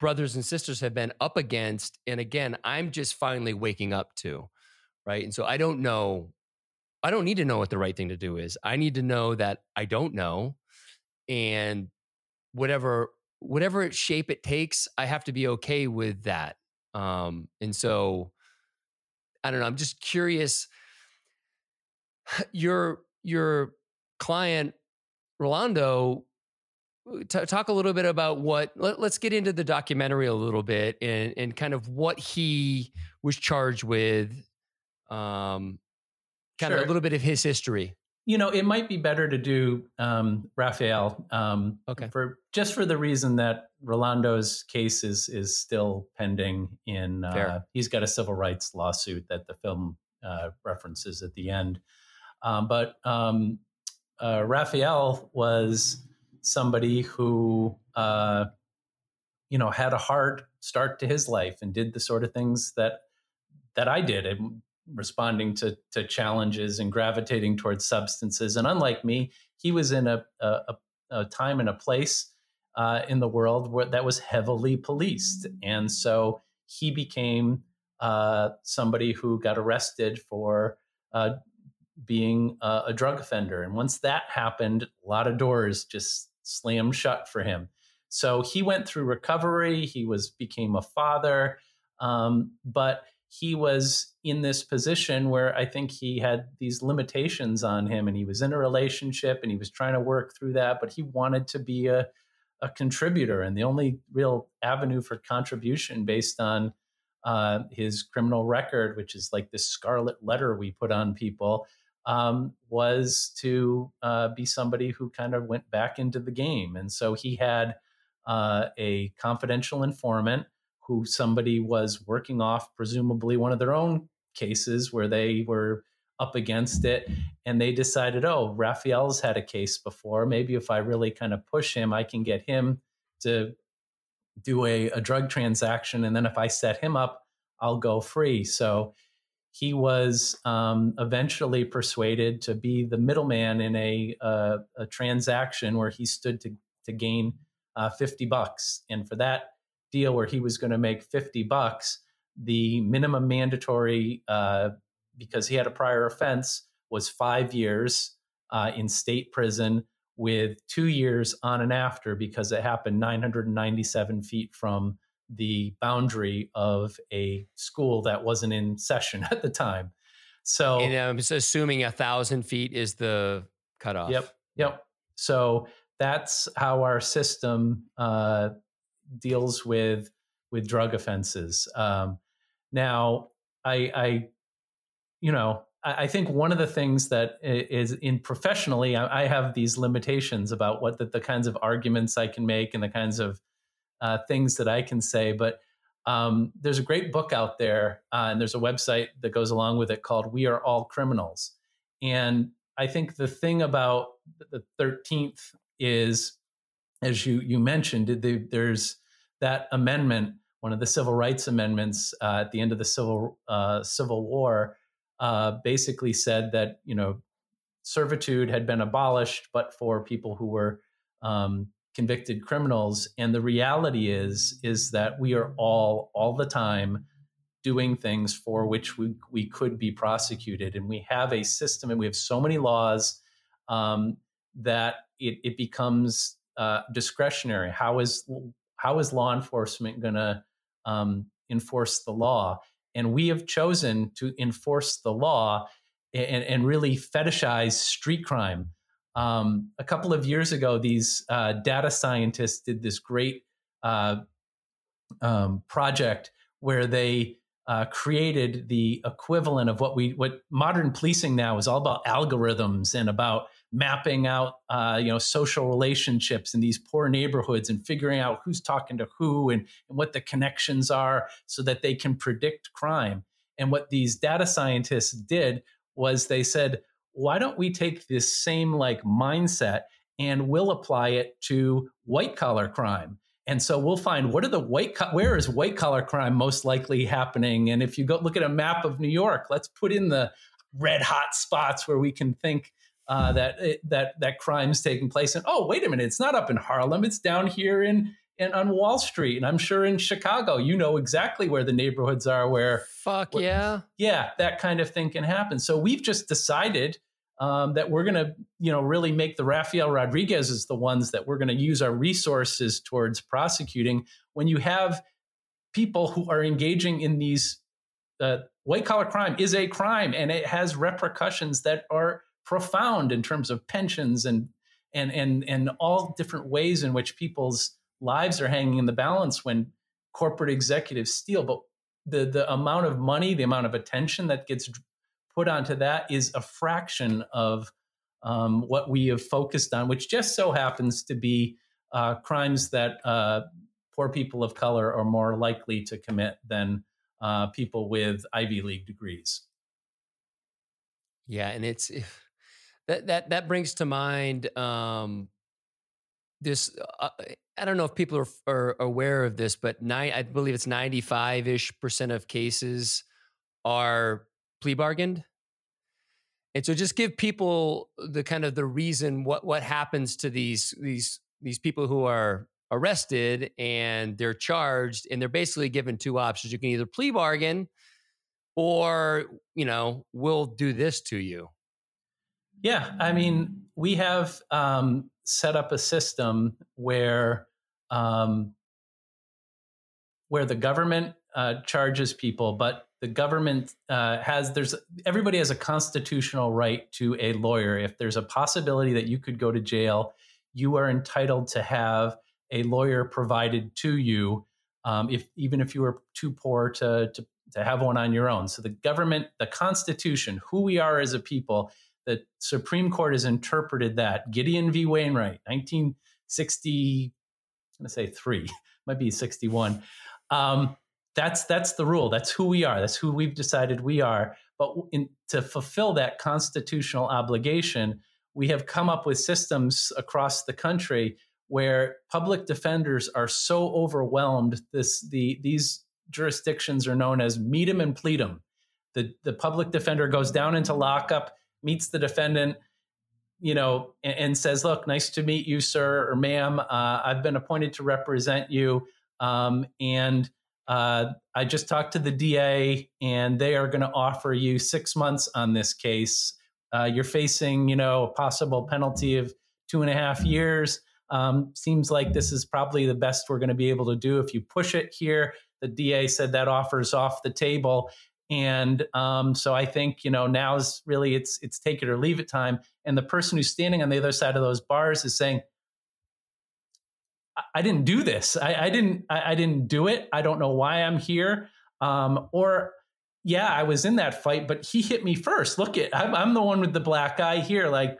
brothers and sisters have been up against and again i'm just finally waking up to right and so i don't know i don't need to know what the right thing to do is i need to know that i don't know and whatever whatever shape it takes, I have to be okay with that. Um, and so I don't know. I'm just curious. Your your client Rolando, uh, t- talk a little bit about what. Let, us get into the documentary a little bit and and kind of what he was charged with. Um, kind sure. of a little bit of his history you know, it might be better to do um, Rafael. Um, okay. For just for the reason that Rolando's case is is still pending. In uh, he's got a civil rights lawsuit that the film uh, references at the end. Um, but um, uh, Rafael was somebody who, uh, you know, had a hard start to his life and did the sort of things that that I did. And responding to, to challenges and gravitating towards substances. And unlike me, he was in a, a, a time and a place uh, in the world where that was heavily policed. And so he became uh, somebody who got arrested for uh, being a, a drug offender. And once that happened, a lot of doors just slammed shut for him. So he went through recovery. He was became a father, um, but he was in this position where I think he had these limitations on him and he was in a relationship and he was trying to work through that, but he wanted to be a, a contributor. And the only real avenue for contribution based on uh, his criminal record, which is like this scarlet letter we put on people, um, was to uh, be somebody who kind of went back into the game. And so he had uh, a confidential informant who somebody was working off, presumably one of their own cases where they were up against it. And they decided, oh, Rafael's had a case before. Maybe if I really kind of push him, I can get him to do a, a drug transaction. And then if I set him up, I'll go free. So he was um, eventually persuaded to be the middleman in a, uh, a transaction where he stood to, to gain uh, 50 bucks. And for that, deal where he was going to make 50 bucks, the minimum mandatory, uh, because he had a prior offense, was five years uh, in state prison with two years on and after because it happened 997 feet from the boundary of a school that wasn't in session at the time. So, and I'm assuming a thousand feet is the cutoff. Yep. Yep. So that's how our system uh, deals with with drug offenses. Um, now, I, I, you know, I, I, think one of the things that is in professionally, I, I have these limitations about what the, the, kinds of arguments I can make and the kinds of uh, things that I can say. But um, there's a great book out there, uh, and there's a website that goes along with it called "We Are All Criminals." And I think the thing about the 13th is, as you you mentioned, there's that amendment, one of the civil rights amendments uh, at the end of the civil uh, Civil War, uh, basically said that you know servitude had been abolished, but for people who were um, convicted criminals. And the reality is is that we are all all the time doing things for which we we could be prosecuted, and we have a system, and we have so many laws um, that it, it becomes uh, discretionary. How is how is law enforcement going to um, enforce the law? And we have chosen to enforce the law and, and really fetishize street crime. Um, a couple of years ago, these uh, data scientists did this great uh, um, project where they uh, created the equivalent of what we what modern policing now is all about algorithms and about mapping out uh, you know social relationships in these poor neighborhoods and figuring out who's talking to who and, and what the connections are so that they can predict crime. And what these data scientists did was they said why don't we take this same like mindset and we'll apply it to white collar crime? And so we'll find what are the white where is white collar crime most likely happening? And if you go look at a map of new york let's put in the red hot spots where we can think uh, that it, that that crime's taking place and oh wait a minute it's not up in harlem it's down here in and on Wall Street, and I'm sure in Chicago, you know exactly where the neighborhoods are. Where fuck where, yeah, yeah, that kind of thing can happen. So we've just decided um, that we're going to, you know, really make the Rafael Rodriguez's the ones that we're going to use our resources towards prosecuting. When you have people who are engaging in these uh, white collar crime is a crime, and it has repercussions that are profound in terms of pensions and and and and all different ways in which people's lives are hanging in the balance when corporate executives steal. But the the amount of money, the amount of attention that gets put onto that is a fraction of um, what we have focused on, which just so happens to be uh, crimes that uh, poor people of color are more likely to commit than uh, people with Ivy League degrees. Yeah, and it's that that that brings to mind um, this uh, i don't know if people are, are aware of this but i believe it's 95ish percent of cases are plea bargained. And so just give people the kind of the reason what what happens to these these these people who are arrested and they're charged and they're basically given two options. You can either plea bargain or you know we'll do this to you yeah i mean we have um, set up a system where um, where the government uh, charges people, but the government uh, has there's everybody has a constitutional right to a lawyer. If there's a possibility that you could go to jail, you are entitled to have a lawyer provided to you, um, if even if you were too poor to, to to have one on your own. So the government, the Constitution, who we are as a people, the Supreme Court has interpreted that. Gideon v. Wainwright, 1960, I'm going to say three, might be 61. Um, that's that's the rule. That's who we are. That's who we've decided we are. But in, to fulfill that constitutional obligation, we have come up with systems across the country where public defenders are so overwhelmed. This the these jurisdictions are known as meet 'em and plead 'em. The the public defender goes down into lockup meets the defendant, you know, and, and says, "Look, nice to meet you, sir or ma'am. Uh, I've been appointed to represent you, um, and uh, I just talked to the DA, and they are going to offer you six months on this case. Uh, you're facing, you know, a possible penalty of two and a half years." Um, seems like this is probably the best we're going to be able to do. If you push it here, the DA said that offers off the table. And um, so I think you know now is really it's it's take it or leave it time. And the person who's standing on the other side of those bars is saying, "I, I didn't do this. I, I didn't. I, I, didn't do it. I don't know why I'm here." Um, or yeah, I was in that fight, but he hit me first. Look at I'm, I'm the one with the black eye here. Like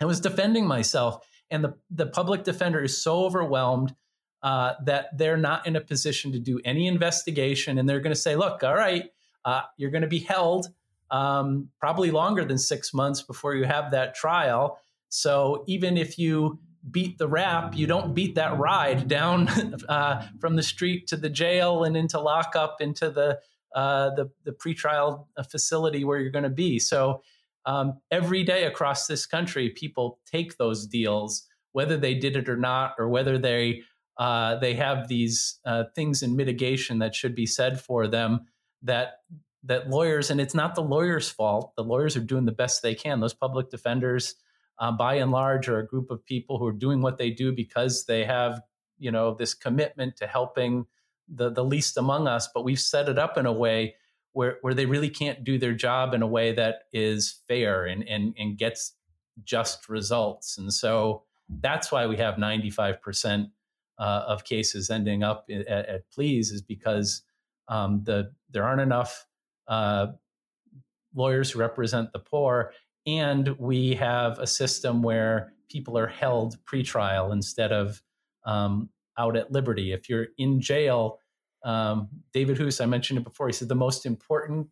I was defending myself, and the the public defender is so overwhelmed. Uh, that they're not in a position to do any investigation, and they're going to say, "Look, all right, uh, you're going to be held um, probably longer than six months before you have that trial. So even if you beat the rap, you don't beat that ride down uh, from the street to the jail and into lockup into the uh, the, the pretrial facility where you're going to be. So um, every day across this country, people take those deals, whether they did it or not, or whether they uh, they have these uh, things in mitigation that should be said for them that that lawyers and it's not the lawyers' fault. The lawyers are doing the best they can. Those public defenders, uh, by and large, are a group of people who are doing what they do because they have you know this commitment to helping the the least among us. But we've set it up in a way where where they really can't do their job in a way that is fair and and and gets just results. And so that's why we have ninety five percent uh, of cases ending up at, at pleas is because um, the there aren't enough uh, lawyers who represent the poor, and we have a system where people are held pretrial instead of um, out at liberty. If you're in jail, um, David Hoose, I mentioned it before. He said the most important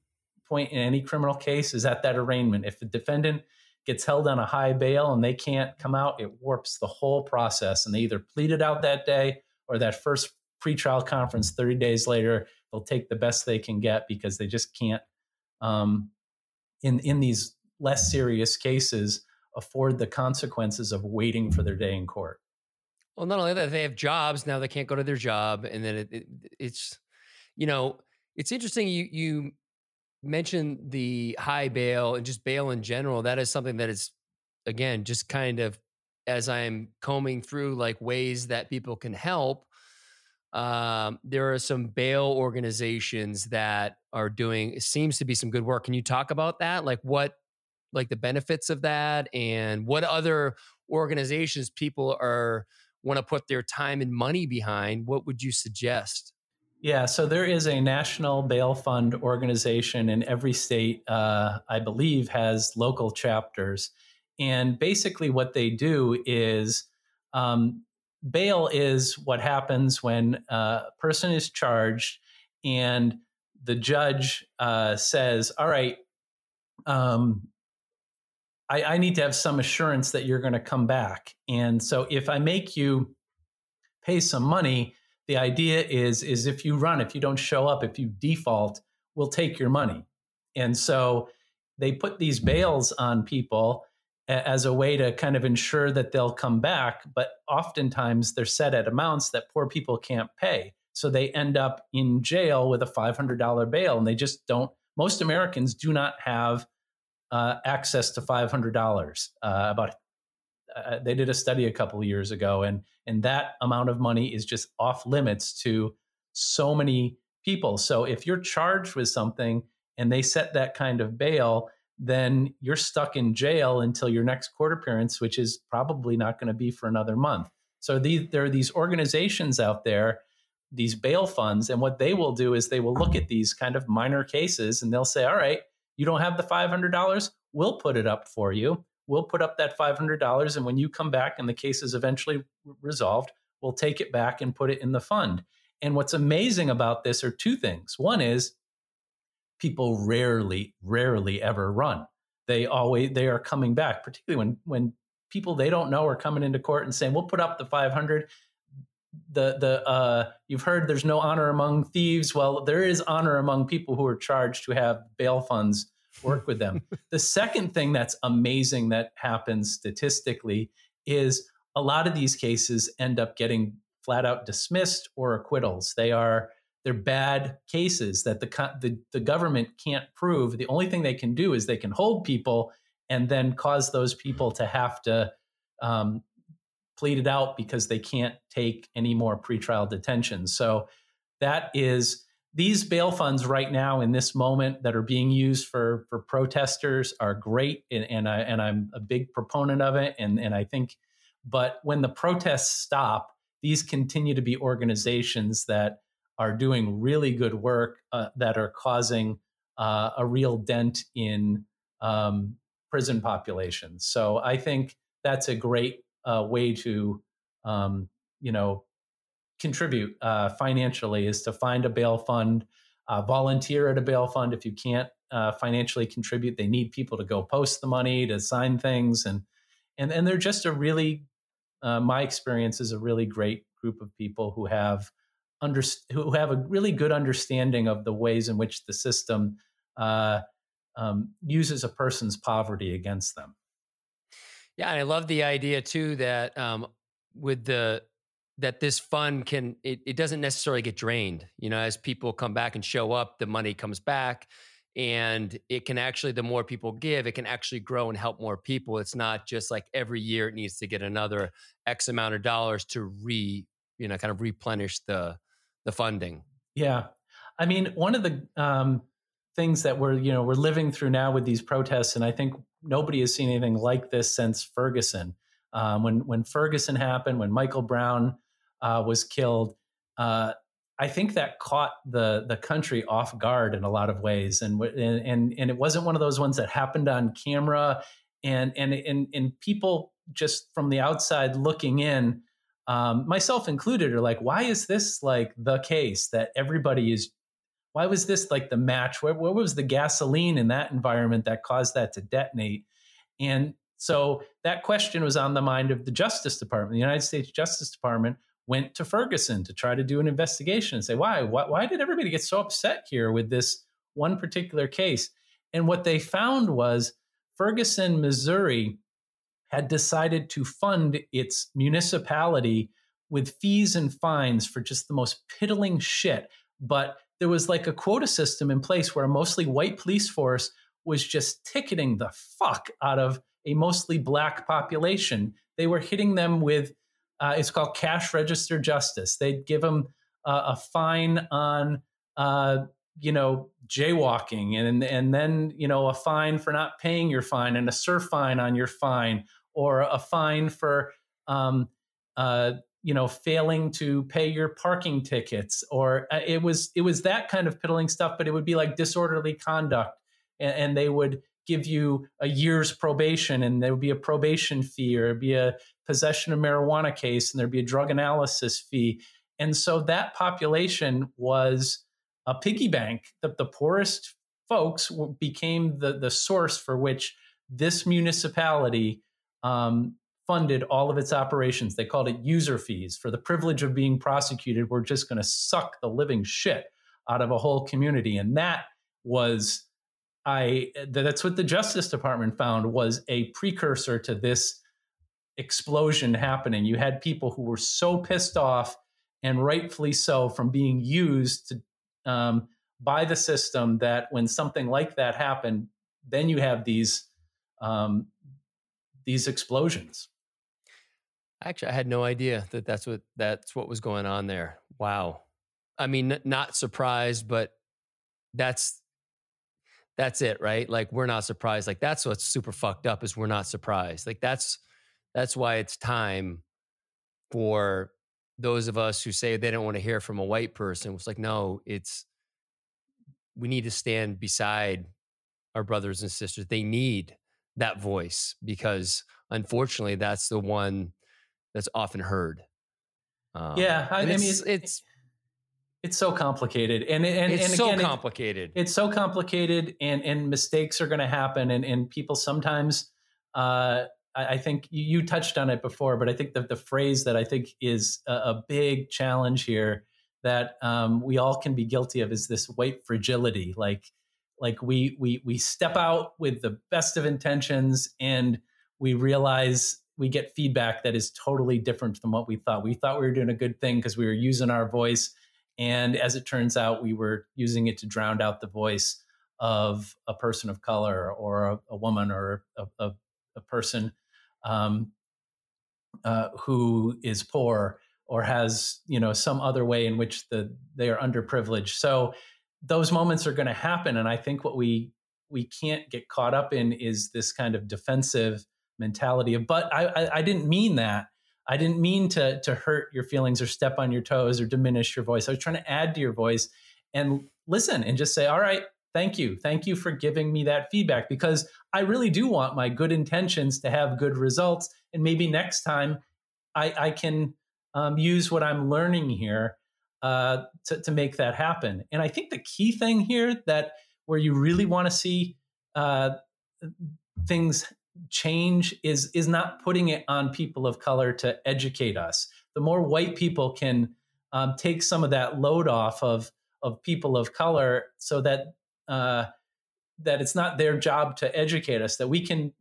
point in any criminal case is at that arraignment. If the defendant gets held on a high bail and they can't come out, it warps the whole process. And they either pleaded out that day or that first pretrial conference 30 days later they'll take the best they can get because they just can't um, in in these less serious cases afford the consequences of waiting for their day in court. Well not only that they have jobs now they can't go to their job and then it, it, it's you know it's interesting you you mentioned the high bail and just bail in general that is something that is again just kind of as i'm combing through like ways that people can help um, there are some bail organizations that are doing it seems to be some good work. Can you talk about that? Like what like the benefits of that? And what other organizations people are want to put their time and money behind? What would you suggest? Yeah, so there is a national bail fund organization in every state, uh, I believe, has local chapters. And basically, what they do is um, bail is what happens when a person is charged and the judge uh, says, All right, um, I, I need to have some assurance that you're going to come back. And so if I make you pay some money, the idea is is if you run if you don't show up if you default we'll take your money and so they put these bails on people as a way to kind of ensure that they'll come back but oftentimes they're set at amounts that poor people can't pay so they end up in jail with a $500 bail and they just don't most americans do not have uh, access to $500 uh, about uh, they did a study a couple years ago, and and that amount of money is just off limits to so many people. So if you're charged with something and they set that kind of bail, then you're stuck in jail until your next court appearance, which is probably not going to be for another month. So there are these organizations out there, these bail funds, and what they will do is they will look at these kind of minor cases and they'll say, all right, you don't have the $500, we'll put it up for you. We'll put up that $500 and when you come back and the case is eventually resolved we'll take it back and put it in the fund. And what's amazing about this are two things. One is people rarely rarely ever run they always they are coming back particularly when when people they don't know are coming into court and saying we'll put up the 500 the the uh, you've heard there's no honor among thieves well there is honor among people who are charged to have bail funds work with them. the second thing that's amazing that happens statistically is a lot of these cases end up getting flat out dismissed or acquittals. They are they're bad cases that the, the the government can't prove. The only thing they can do is they can hold people and then cause those people to have to um, plead it out because they can't take any more pretrial detention. So that is these bail funds right now in this moment that are being used for for protesters are great and, and I and I'm a big proponent of it and and I think but when the protests stop these continue to be organizations that are doing really good work uh, that are causing uh, a real dent in um, prison populations so I think that's a great uh, way to um, you know contribute uh, financially is to find a bail fund, uh, volunteer at a bail fund. If you can't uh, financially contribute, they need people to go post the money to sign things, and and and they're just a really, my experience is a really great group of people who have under who have a really good understanding of the ways in which the system uh, um, uses a person's poverty against them. Yeah, and I love the idea too that um, with the that this fund can it, it doesn't necessarily get drained you know as people come back and show up the money comes back and it can actually the more people give it can actually grow and help more people it's not just like every year it needs to get another x amount of dollars to re you know kind of replenish the the funding. Yeah. I mean one of the um, things that we're you know we're living through now with these protests and i think nobody has seen anything like this since ferguson. Um, when when ferguson happened when michael brown uh, was killed, uh, I think that caught the the country off guard in a lot of ways, and and and it wasn't one of those ones that happened on camera, and and and and people just from the outside looking in, um, myself included, are like, why is this like the case that everybody is? Why was this like the match? Where was the gasoline in that environment that caused that to detonate? And so that question was on the mind of the Justice Department, the United States Justice Department went to Ferguson to try to do an investigation and say, why? Why, why did everybody get so upset here with this one particular case? And what they found was Ferguson, Missouri had decided to fund its municipality with fees and fines for just the most piddling shit. But there was like a quota system in place where a mostly white police force was just ticketing the fuck out of a mostly black population. They were hitting them with, uh, it's called cash register justice. They'd give them uh, a fine on, uh, you know, jaywalking and, and then, you know, a fine for not paying your fine and a surf fine on your fine or a fine for, um, uh, you know failing to pay your parking tickets or uh, it was it was that kind of piddling stuff but it would be like disorderly conduct and, and they would give you a year's probation and there would be a probation fee or it'd be a possession of marijuana case and there'd be a drug analysis fee. And so that population was a piggy bank that the poorest folks became the, the source for which this municipality um, funded all of its operations. They called it user fees. For the privilege of being prosecuted, we're just going to suck the living shit out of a whole community. And that was I that's what the Justice Department found was a precursor to this explosion happening. You had people who were so pissed off and rightfully so from being used to um, by the system that when something like that happened, then you have these um, these explosions. Actually, I had no idea that that's what that's what was going on there. Wow. I mean, not surprised, but that's that's it, right? Like we're not surprised. Like that's what's super fucked up is we're not surprised. Like that's that's why it's time for those of us who say they don't want to hear from a white person. It's like no, it's we need to stand beside our brothers and sisters. They need that voice because unfortunately that's the one that's often heard. Um, yeah, I, I mean, it's, it's it's so complicated, and and it's and so complicated. It, it's so complicated, and and mistakes are going to happen, and and people sometimes. Uh, I, I think you, you, touched on it before, but I think that the phrase that I think is a, a big challenge here that um, we all can be guilty of is this white fragility. Like, like we we we step out with the best of intentions, and we realize we get feedback that is totally different than what we thought. We thought we were doing a good thing because we were using our voice. And as it turns out, we were using it to drown out the voice of a person of color or a, a woman or a, a, a person um, uh, who is poor or has you know some other way in which the they are underprivileged. So those moments are going to happen, and I think what we we can't get caught up in is this kind of defensive mentality of but I, I, I didn't mean that. I didn't mean to to hurt your feelings or step on your toes or diminish your voice. I was trying to add to your voice and listen and just say all right thank you. Thank you for giving me that feedback because i really do want my good intentions to have good results and maybe next time i i can um, use what i'm learning here uh, to, to make that happen and i think the key thing here that where you really want to see uh, things change is is not putting it on people of color to educate us. The more white people can um, take some of that load off of of people of color, so that uh, that it's not their job to educate us. That we can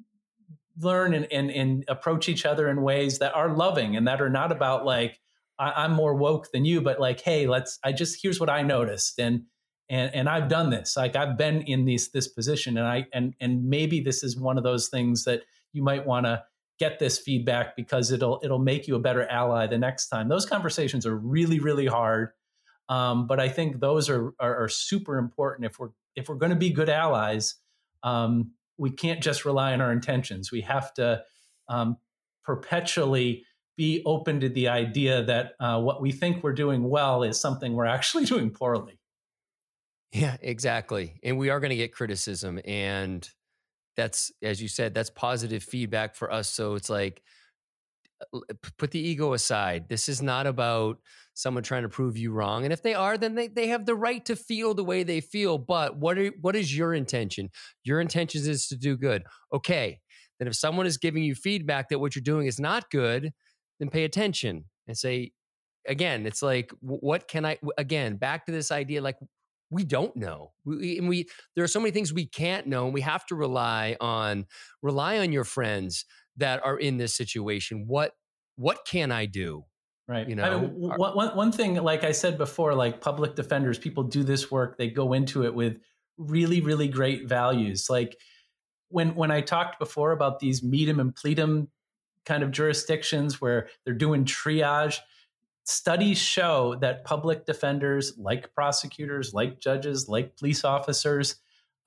learn and, and, and approach each other in ways that are loving and that are not about like I, I'm more woke than you, but like, hey, let's. I just here's what I noticed and and and I've done this. Like I've been in this this position, and I and and maybe this is one of those things that you might want to get this feedback because it'll it'll make you a better ally the next time. Those conversations are really really hard, um, but I think those are, are, are super important if we're if we're going to be good allies. Um, we can't just rely on our intentions. We have to um, perpetually be open to the idea that uh, what we think we're doing well is something we're actually doing poorly. Yeah, exactly. And we are going to get criticism. And that's, as you said, that's positive feedback for us. So it's like, uh, put the ego aside. This is not about someone trying to prove you wrong. And if they are, then they, they have the right to feel the way they feel. But what are, what is your intention? Your intention is to do good. Okay. Then if someone is giving you feedback that what you're doing is not good, then pay attention and say, again, it's like, what can I, again, back to this idea, like, we don't know. We, and we, there are so many things we can't know, and we have to rely on, rely on your friends that are in this situation. What, what can I do? Right. You know, I mean, one, one thing, like I said before, like public defenders, people do this work, they go into it with really, really great values. Like when, when I talked before about these meet meet 'em and plead 'em kind of jurisdictions where they're doing triage. Studies show that public defenders, like prosecutors, like judges, like police officers,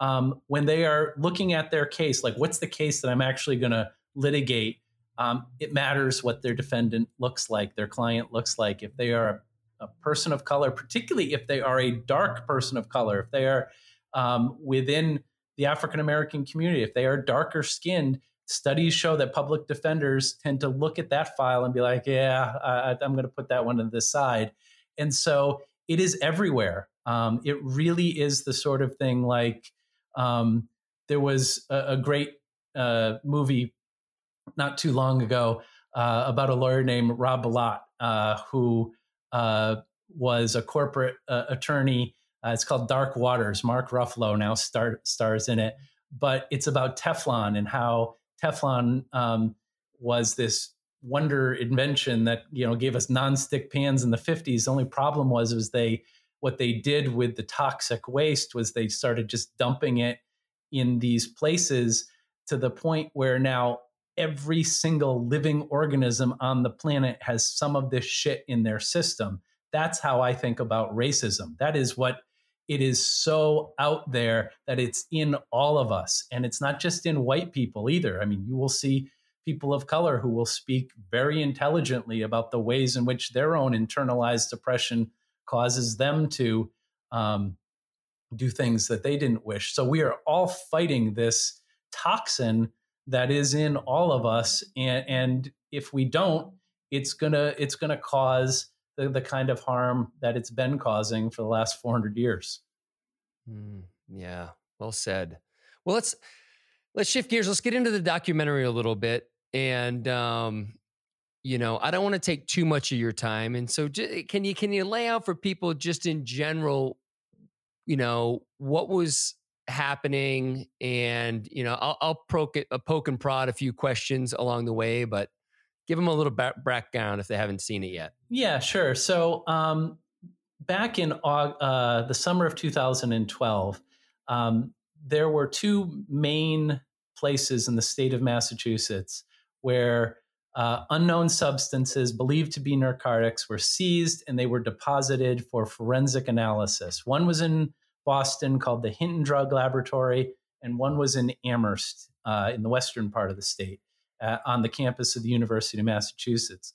um, when they are looking at their case, like what's the case that I'm actually going to litigate, um, it matters what their defendant looks like, their client looks like. If they are a, a, person of color, particularly if they are a dark person of color, if they are um, within the African American community, if they are darker skinned, studies show that public defenders tend to look at that file and be like, yeah, I, am going to put that one to the side. And so it is everywhere. Um, it really is the sort of thing like um, there was a, a great uh, movie not too long ago uh, about a lawyer named Rob Bilott, uh, who uh, was a corporate uh, attorney. Uh, it's called Dark Waters. Mark Ruffalo now star- stars in it. But it's about Teflon and how Teflon um, was this wonder invention that you know gave us nonstick pans in the 50s. The only problem was was they what they did with the toxic waste was they started just dumping it in these places to the point where now every single living organism on the planet has some of this shit in their system. That's how I think about racism. That is what it is so out there that it's in all of us. And it's not just in white people either. I mean, you will see people of color who will speak very intelligently about the ways in which their own internalized oppression causes them to um, do things that they didn't wish. So we are all fighting this toxin that is in all of us, and, and if we don't, it's gonna it's gonna cause the, the kind of harm that it's been causing for the last 400 years. Mm, yeah, well said. Well, let's let's shift gears. Let's get into the documentary a little bit, and um, you know, I don't want to take too much of your time, and so can you can you lay out for people just in general, you know, what was happening, and you know, I'll, I'll poke it, uh, poke and prod a few questions along the way, but give them a little background if they haven't seen it yet. Yeah, sure. So um, back in uh, the summer of 2012, um, there were two main places in the state of Massachusetts where uh, unknown substances believed to be narcotics were seized and they were deposited for forensic analysis. One was in Boston called the Hinton Drug Laboratory, and one was in Amherst uh, in the western part of the state uh, on the campus of the University of Massachusetts.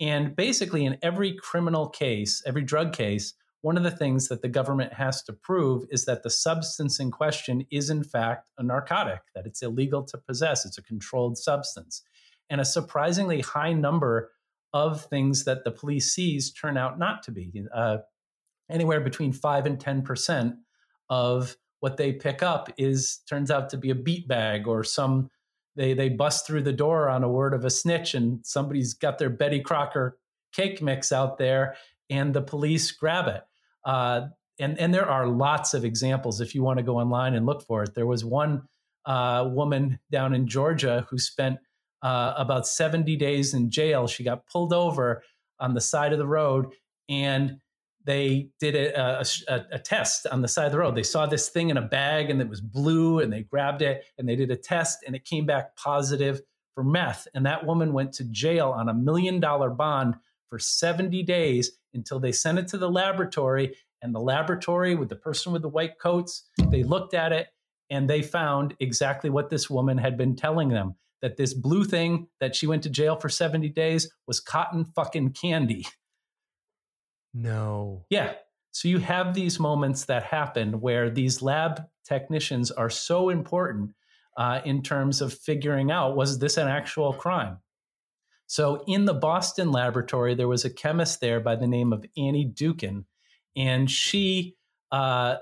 And basically, in every criminal case, every drug case, one of the things that the government has to prove is that the substance in question is, in fact, a narcotic, that it's illegal to possess, it's a controlled substance. And a surprisingly high number of things that the police seize turn out not to be. Uh, anywhere between 5 and 10% of what they pick up is turns out to be a beat bag or some they they bust through the door on a word of a snitch and somebody's got their Betty Crocker cake mix out there and the police grab it. Uh, and and there are lots of examples if you want to go online and look for it. There was one uh, woman down in Georgia who spent uh, about 70 days in jail. She got pulled over on the side of the road and they did a, a, a, test on the side of the road. They saw this thing in a bag and it was blue and they grabbed it and they did a test and it came back positive for meth. And that woman went to jail on a million dollar bond for 70 days until they sent it to the laboratory. And the laboratory, with the person with the white coats, they looked at it and they found exactly what this woman had been telling them that this blue thing that she went to jail for 70 days was cotton fucking candy. No. Yeah. So you have these moments that happen where these lab technicians are so important uh, in terms of figuring out was this an actual crime? So in the Boston laboratory, there was a chemist there by the name of Annie Dookhan, and she uh,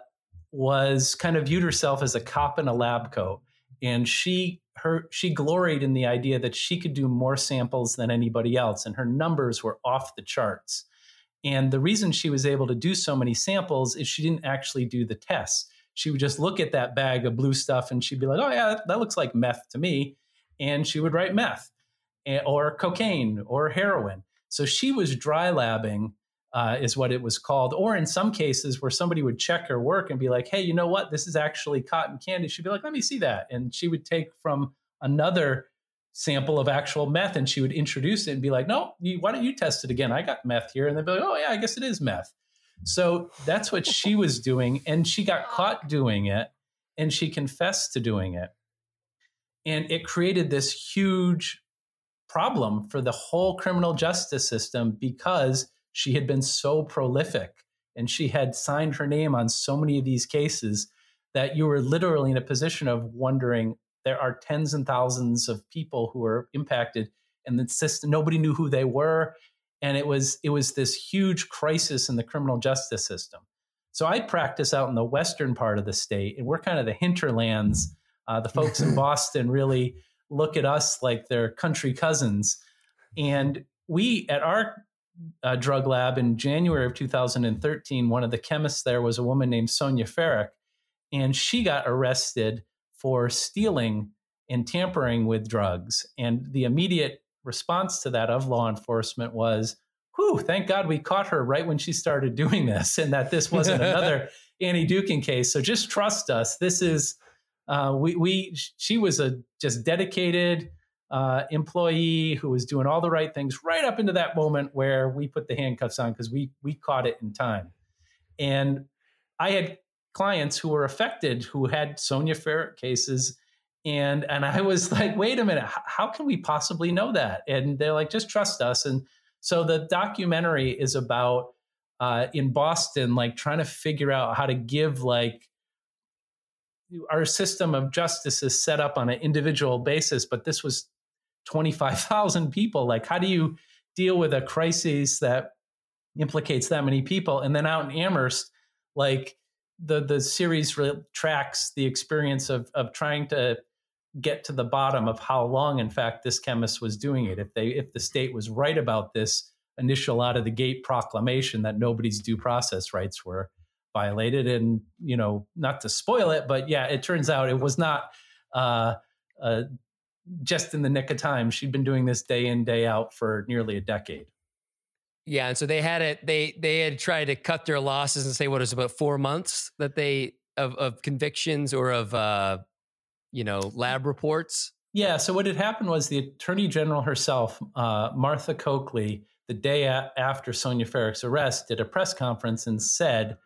was kind of viewed herself as a cop in a lab coat, and she her she gloried in the idea that she could do more samples than anybody else, and her numbers were off the charts. And the reason she was able to do so many samples is she didn't actually do the tests. She would just look at that bag of blue stuff and she'd be like, oh, yeah, that looks like meth to me. And she would write meth eh, or cocaine or heroin. So she was dry labbing, uh, is what it was called. Or in some cases where somebody would check her work and be like, hey, you know what? This is actually cotton candy. She'd be like, let me see that. And she would take from another sample of actual meth and she would introduce it and be like, no, you, why don't you test it again? I got meth here. And they'd be like, oh, yeah, I guess it is meth. So that's what she was doing. And she got caught doing it and she confessed to doing it. And it created this huge problem for the whole criminal justice system because she had been so prolific and she had signed her name on so many of these cases that you were literally in a position of wondering there are tens and thousands of people who are impacted and the system nobody knew who they were and it was it was this huge crisis in the criminal justice system. So i practice out in the western part of the state and we're kind of the hinterlands. Uh, the folks in boston really look at us like they're country cousins. And we at our uh, drug lab in january of 2013 one of the chemists there was a woman named Sonja Farak, and she got arrested for stealing and tampering with drugs. And the immediate response to that of law enforcement was, whew, thank God we caught her right when she started doing this and that this wasn't another Annie Dookhan case. So just trust us. This is, uh, we, we, she was a just dedicated uh, employee who was doing all the right things right up into that moment where we put the handcuffs on because we, we caught it in time. And I had clients who were affected who had Sonja Farak cases. And and I was like, wait a minute, how can we possibly know that? And they're like, just trust us. And so the documentary is about uh, in Boston, like trying to figure out how to give like our system of justice is set up on an individual basis, but this was 25,000 people. Like, how do you deal with a crisis that implicates that many people? And then out in Amherst, like the the series tracks the experience of of trying to get to the bottom of how long in fact this chemist was doing it. If they if the state was right about this initial out of the gate proclamation that nobody's due process rights were violated and you know not to spoil it but yeah it turns out it was not uh, uh, just in the nick of time. She'd been doing this day in day out for nearly a decade yeah, and so they had it. They they had tried to cut their losses and say what is about four months that they of of convictions or of uh, you know lab reports. Yeah. So what had happened was the attorney general herself, uh, Martha Coakley, the day a- after Sonja Farak's arrest, did a press conference and said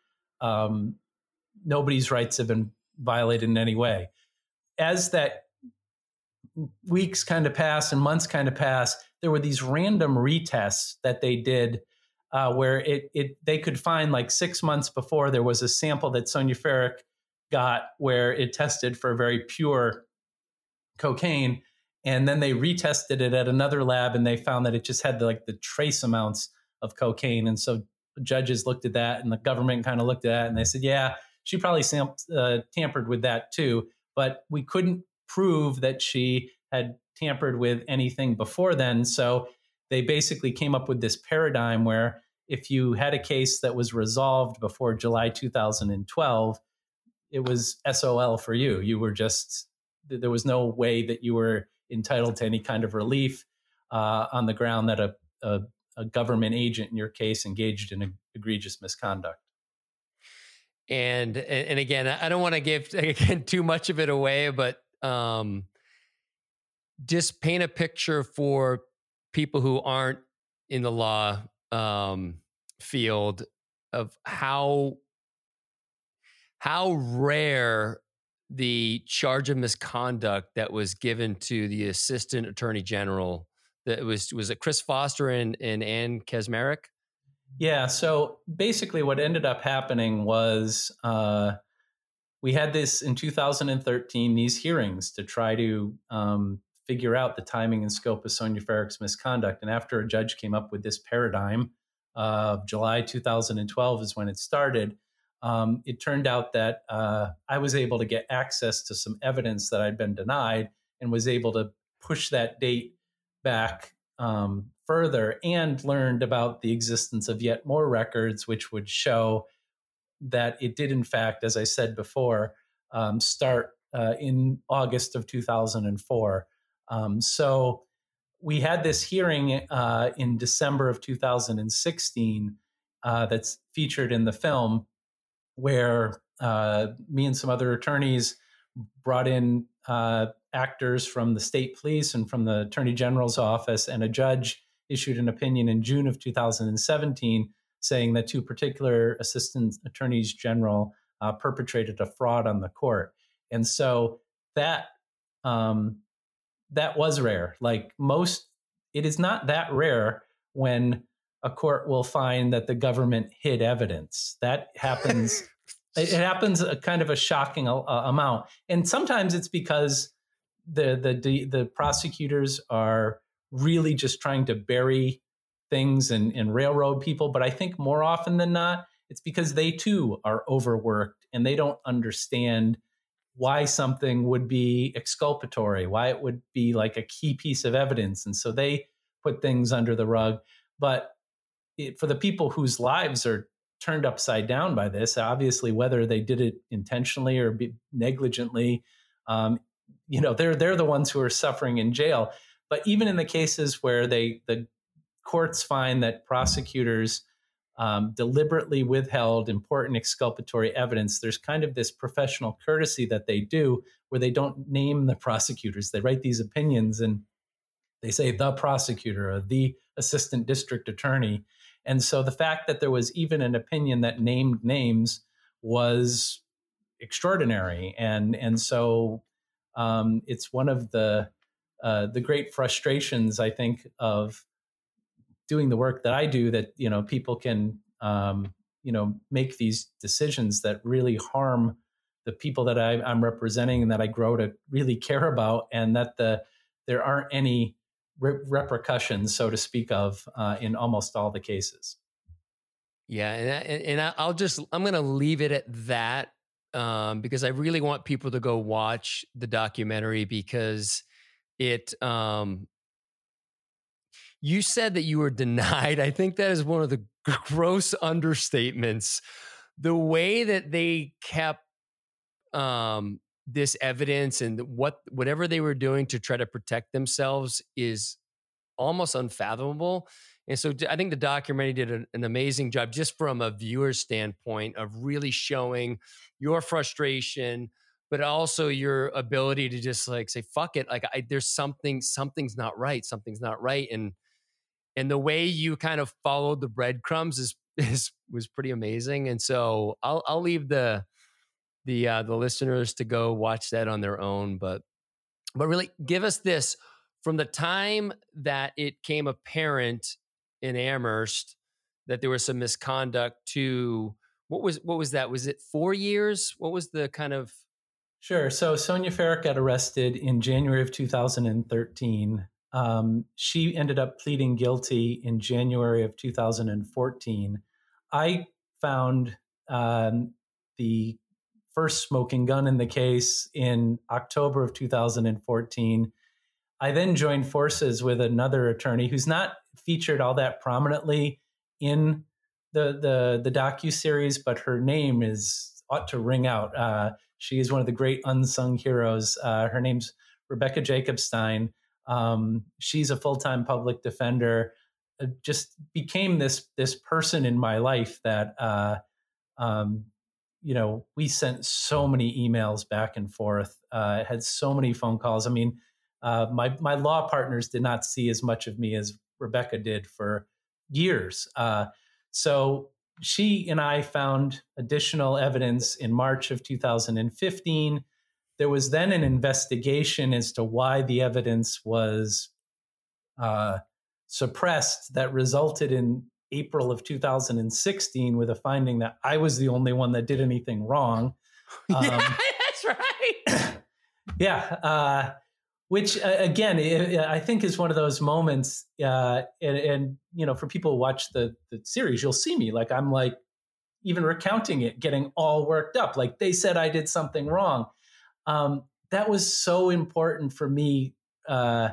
um, nobody's rights have been violated in any way. As that weeks kind of pass and months kind of pass, there were these random retests that they did uh, where it, it they could find like six months before there was a sample that Sonja Farak got where it tested for very pure cocaine. And then they retested it at another lab and they found that it just had the, like the trace amounts of cocaine. And so judges looked at that and the government kind of looked at that and they said, yeah, she probably sam- uh, tampered with that too. But we couldn't prove that she had tampered with anything before then. So they basically came up with this paradigm where if you had a case that was resolved before July 2012, it was SOL for you. You were just, there was no way that you were entitled to any kind of relief uh, on the ground that a, a, a, government agent in your case engaged in egregious misconduct. And and again, I don't want to give again too much of it away, but um, just paint a picture for people who aren't in the law um, field of how how rare the charge of misconduct that was given to the assistant attorney general that was was it Kris Foster and, and Anne Kaczmarek? Yeah. So basically, what ended up happening was uh, we had this in 2013 these hearings to try to um, figure out the timing and scope of Sonja Farak's misconduct. And after a judge came up with this paradigm of uh, July 2012 is when it started. Um, it turned out that uh, I was able to get access to some evidence that I'd been denied and was able to push that date back um, further and learned about the existence of yet more records, which would show that it did, in fact, as I said before, um, start uh, in August of 2004. Um, so we had this hearing uh, in December of 2016 uh, that's featured in the film, where uh, me and some other attorneys brought in uh, actors from the state police and from the attorney general's office, and a judge issued an opinion in June of 2017 saying that two particular assistant attorneys general uh, perpetrated a fraud on the court, and so that um, that was rare. Like most, it is not that rare when a court will find that the government hid evidence. That happens. it happens a kind of a shocking uh, amount, and sometimes it's because the the the prosecutors are really just trying to bury things and, and railroad people. But I think more often than not, it's because they too are overworked and they don't understand why something would be exculpatory, why it would be like a key piece of evidence. And so they put things under the rug. But it, for the people whose lives are turned upside down by this, obviously, whether they did it intentionally or negligently, um, you know, they're they're the ones who are suffering in jail. But even in the cases where they the courts find that prosecutors um, deliberately withheld important exculpatory evidence, there's kind of this professional courtesy that they do where they don't name the prosecutors. They write these opinions and they say the prosecutor or the assistant district attorney. And so the fact that there was even an opinion that named names was extraordinary. And, and so um, it's one of the, uh, the great frustrations, I think, of doing the work that I do that you know people can um, you know make these decisions that really harm the people that I, am representing and that I grow to really care about, and that the there aren't any re- repercussions, so to speak, of uh, in almost all the cases. Yeah, and and I'll just I'm going to leave it at that um, because I really want people to go watch the documentary because it um, you said that you were denied. I think that is one of the gross understatements. The way that they kept um, this evidence and what whatever they were doing to try to protect themselves is almost unfathomable. And so I think the documentary did an, an, amazing job just from a viewer standpoint of really showing your frustration, but also your ability to just like say, fuck it. Like I, there's something, something's not right. Something's not right. And and the way you kind of followed the breadcrumbs is is was pretty amazing. And so I'll I'll leave the the uh, the listeners to go watch that on their own. But but really, give us this from the time that it came apparent in Amherst that there was some misconduct to what was what was that? Was it four years? What was the kind of Sure. So Sonja Farak got arrested in January of 2013. Um, she ended up pleading guilty in January of 2014. I found um, the first smoking gun in the case in October of 2014. I then joined forces with another attorney who's not featured all that prominently in the the the docu series, but her name is ought to ring out. Uh, she is one of the great unsung heroes. Uh, her name's Rebecca Jacobstein. Um, she's a full time public defender. Uh, just became this this person in my life that uh, um, you know we sent so many emails back and forth. Uh, had so many phone calls. I mean, uh, my my law partners did not see as much of me as Rebecca did for years. Uh, so she and I found additional evidence in March of 2015 there was then an investigation as to why the evidence was uh, suppressed that resulted in April of 2016 with a finding that I was the only one that did anything wrong. Um, yeah, that's right. yeah. Uh, which uh, again, it, I think is one of those moments. Uh, and, and, you know, for people who watch the, the series, you'll see me like I'm like even recounting it, getting all worked up. Like they said I did something wrong um, that was so important for me uh,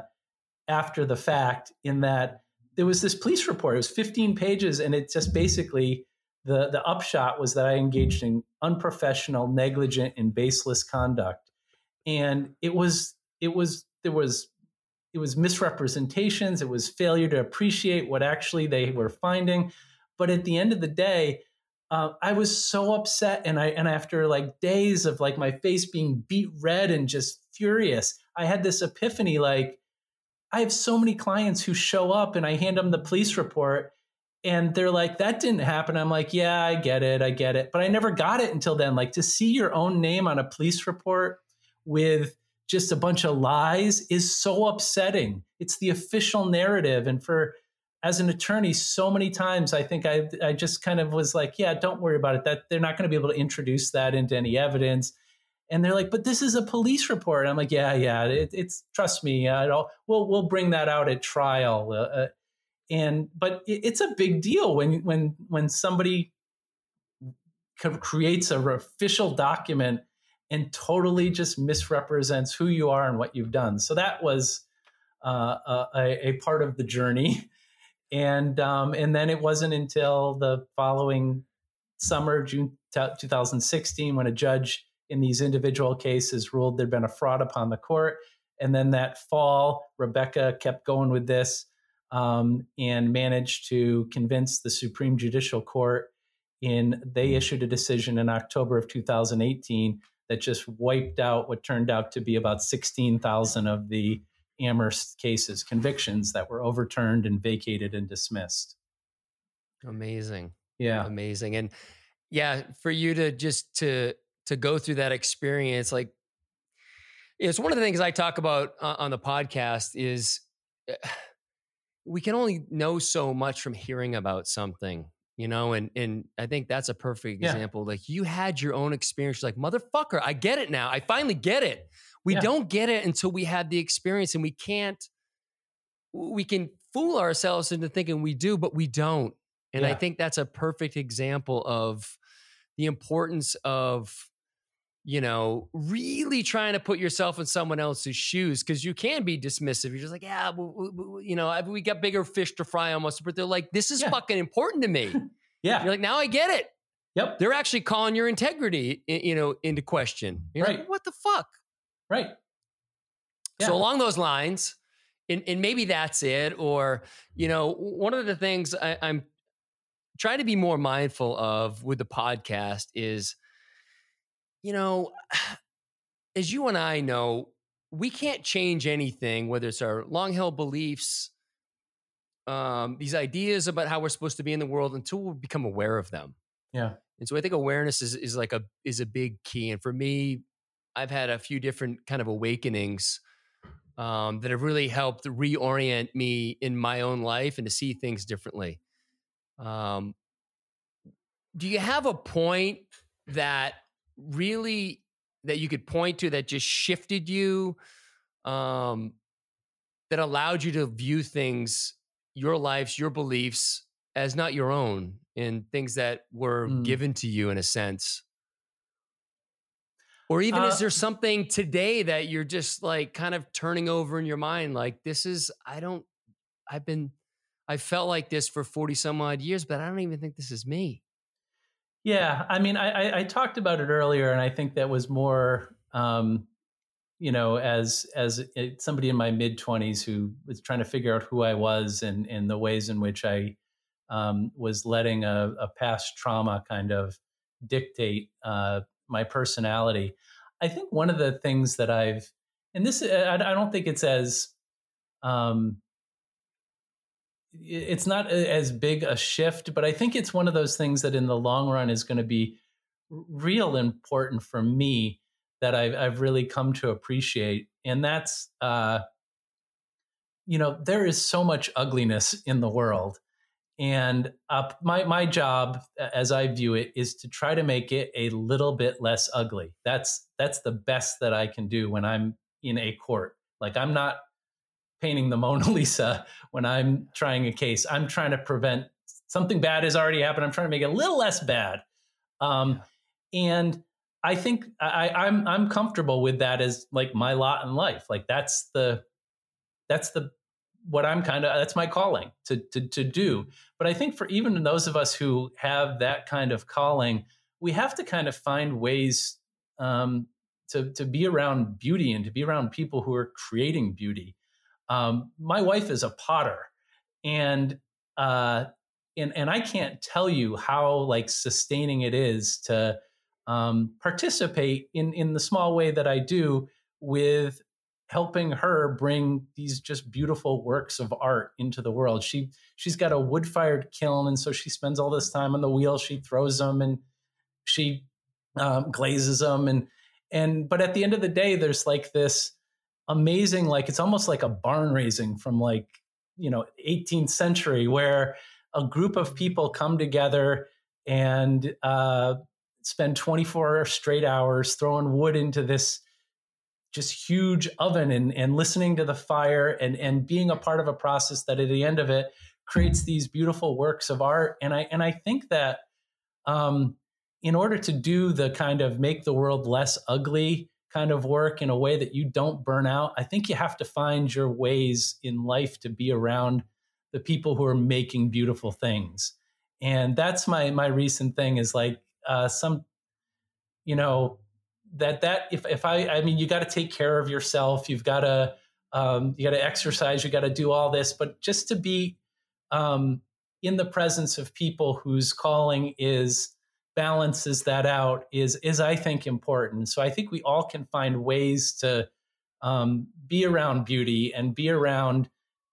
after the fact in that there was this police report. It was 15 pages, and it just basically the the upshot was that I engaged in unprofessional, negligent, and baseless conduct, and it was it was there was it was misrepresentations. It was failure to appreciate what actually they were finding. But at the end of the day, uh, I was so upset, and I and after like days of like my face being beat red and just furious, I had this epiphany like I have so many clients who show up and I hand them the police report and they're like, that didn't happen. I'm like, yeah, I get it. I get it. But I never got it until then. Like to see your own name on a police report with just a bunch of lies is so upsetting. It's the official narrative. And for, as an attorney, so many times I think I, I just kind of was like, yeah, don't worry about it. That they're not going to be able to introduce that into any evidence and they're like, "But this is a police report." I'm like, "Yeah, yeah, it, it's trust me, uh, we'll we'll bring that out at trial." Uh, uh and but it, it's a big deal when when when somebody creates a official document and totally just misrepresents who you are and what you've done. So that was uh, a, a, part of the journey, and um, and then it wasn't until the following summer, June 2016, when a judge in these individual cases ruled there'd been a fraud upon the court. And then that fall, Rebecca kept going with this um, and managed to convince the Supreme Judicial Court. In they issued a decision in October of 2018 that just wiped out what turned out to be about 16,000 of the Amherst cases, convictions that were overturned and vacated and dismissed. Amazing. Yeah. Amazing. And yeah, for you to just to to go through that experience like it's one of the things i talk about uh, on the podcast is we can only know so much from hearing about something you know and and i think that's a perfect yeah. example like you had your own experience You're like motherfucker i get it now i finally get it we yeah. don't get it until we have the experience and we can't we can fool ourselves into thinking we do but we don't and yeah. i think that's a perfect example of the importance of you know, really trying to put yourself in someone else's shoes because you can be dismissive. You're just like, yeah, we, we, you know, we got bigger fish to fry almost, but they're like, this is yeah. fucking important to me. yeah. You're like, now I get it. Yep. They're actually calling your integrity, you know, into question. You're right. Like, what the fuck? Right. Yeah. So along those lines, and, and maybe that's it. Or, you know, one of the things I, I'm trying to be more mindful of with the podcast is – you know, as you and I know, we can't change anything, whether it's our long held beliefs, um, these ideas about how we're supposed to be in the world until we become aware of them. Yeah. And so I think awareness is, is like a is a big key. And for me, I've had a few different kind of awakenings um, that have really helped reorient me in my own life and to see things differently. Um, do you have a point that really that you could point to that just shifted you um that allowed you to view things your lives your beliefs as not your own and things that were mm. given to you in a sense or even uh, is there something today that you're just like kind of turning over in your mind like this is i don't i've been i felt like this for 40 some odd years but i don't even think this is me. Yeah, I mean, I, I, talked about it earlier, and I think that was more, um, you know, as as somebody in my mid twenties who was trying to figure out who I was and and the ways in which I um, was letting a, a, past trauma kind of dictate uh, my personality. I think one of the things that I've, and this, I, I don't think it's as um, it's not as big a shift, but I think it's one of those things that in the long run is going to be real important for me that I've, I've really come to appreciate. And that's, uh, you know, there is so much ugliness in the world. And uh, my, my job, as I view it, is to try to make it a little bit less ugly. That's, that's the best that I can do when I'm in a court. Like I'm not painting the Mona Lisa when I'm trying a case. I'm trying to prevent something bad has already happened. I'm trying to make it a little less bad. Um, and I think I, I'm I'm comfortable with that as like my lot in life. Like that's the that's the what I'm kind of that's my calling to, to to do. But I think for even those of us who have that kind of calling, we have to kind of find ways um, to to be around beauty and to be around people who are creating beauty. Um, my wife is a potter, and uh, and and I can't tell you how like sustaining it is to um, participate in in the small way that I do with helping her bring these just beautiful works of art into the world. She she's got a wood fired kiln, and so she spends all this time on the wheel. She throws them and she um, glazes them, and and but at the end of the day, there's like this amazing, like it's almost like a barn raising from like you know 18th century where a group of people come together and uh, spend 24 straight hours throwing wood into this just huge oven and, and listening to the fire and, and being a part of a process that at the end of it creates these beautiful works of art. And I and I think that um, in order to do the kind of make the world less ugly kind of work in a way that you don't burn out, I think you have to find your ways in life to be around the people who are making beautiful things. And that's my my recent thing is like uh, some, you know, that that if if I I mean you got to take care of yourself. You've got to um, you got to exercise. You got to do all this, but just to be um, in the presence of people whose calling is balances that out is is I think important. So I think we all can find ways to um, be around beauty and be around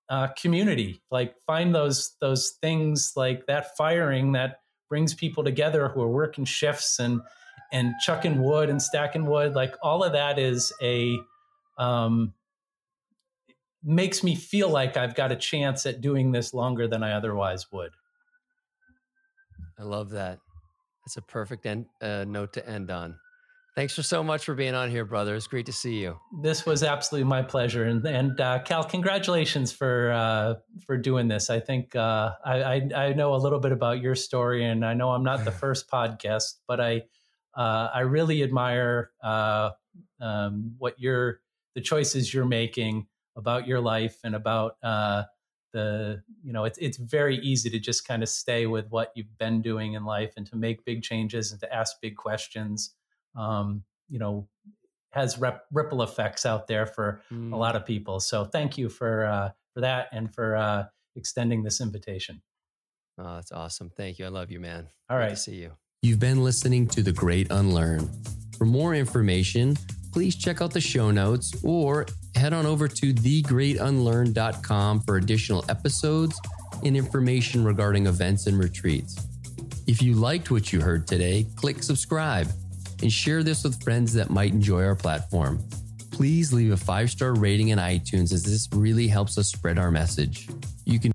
uh, community. Like find those those things like that firing that brings people together who are working shifts and and chucking wood and stacking wood. Like all of that is a um, makes me feel like I've got a chance at doing this longer than I otherwise would. I love that. That's a perfect end, uh, note to end on. Thanks for so much for being on here, brother. It's great to see you. This was absolutely my pleasure, and and uh, Cal, congratulations for uh, for doing this. I think uh, I, I, I know a little bit about your story, and I know I'm not the first podcast, but I uh, I really admire uh, um, what you're the choices you're making about your life and about uh, the you know it's it's very easy to just kind of stay with what you've been doing in life and to make big changes and to ask big questions. Um, you know has rep- ripple effects out there for mm. a lot of people. So thank you for uh, for that and for uh, extending this invitation. Oh that's awesome. Thank you. I love you man. All right. see you you've been listening to the great unlearn for more information please check out the show notes or head on over to thegreatunlearn.com for additional episodes and information regarding events and retreats. If you liked what you heard today, click subscribe and share this with friends that might enjoy our platform. Please leave a five star rating in iTunes as this really helps us spread our message. You can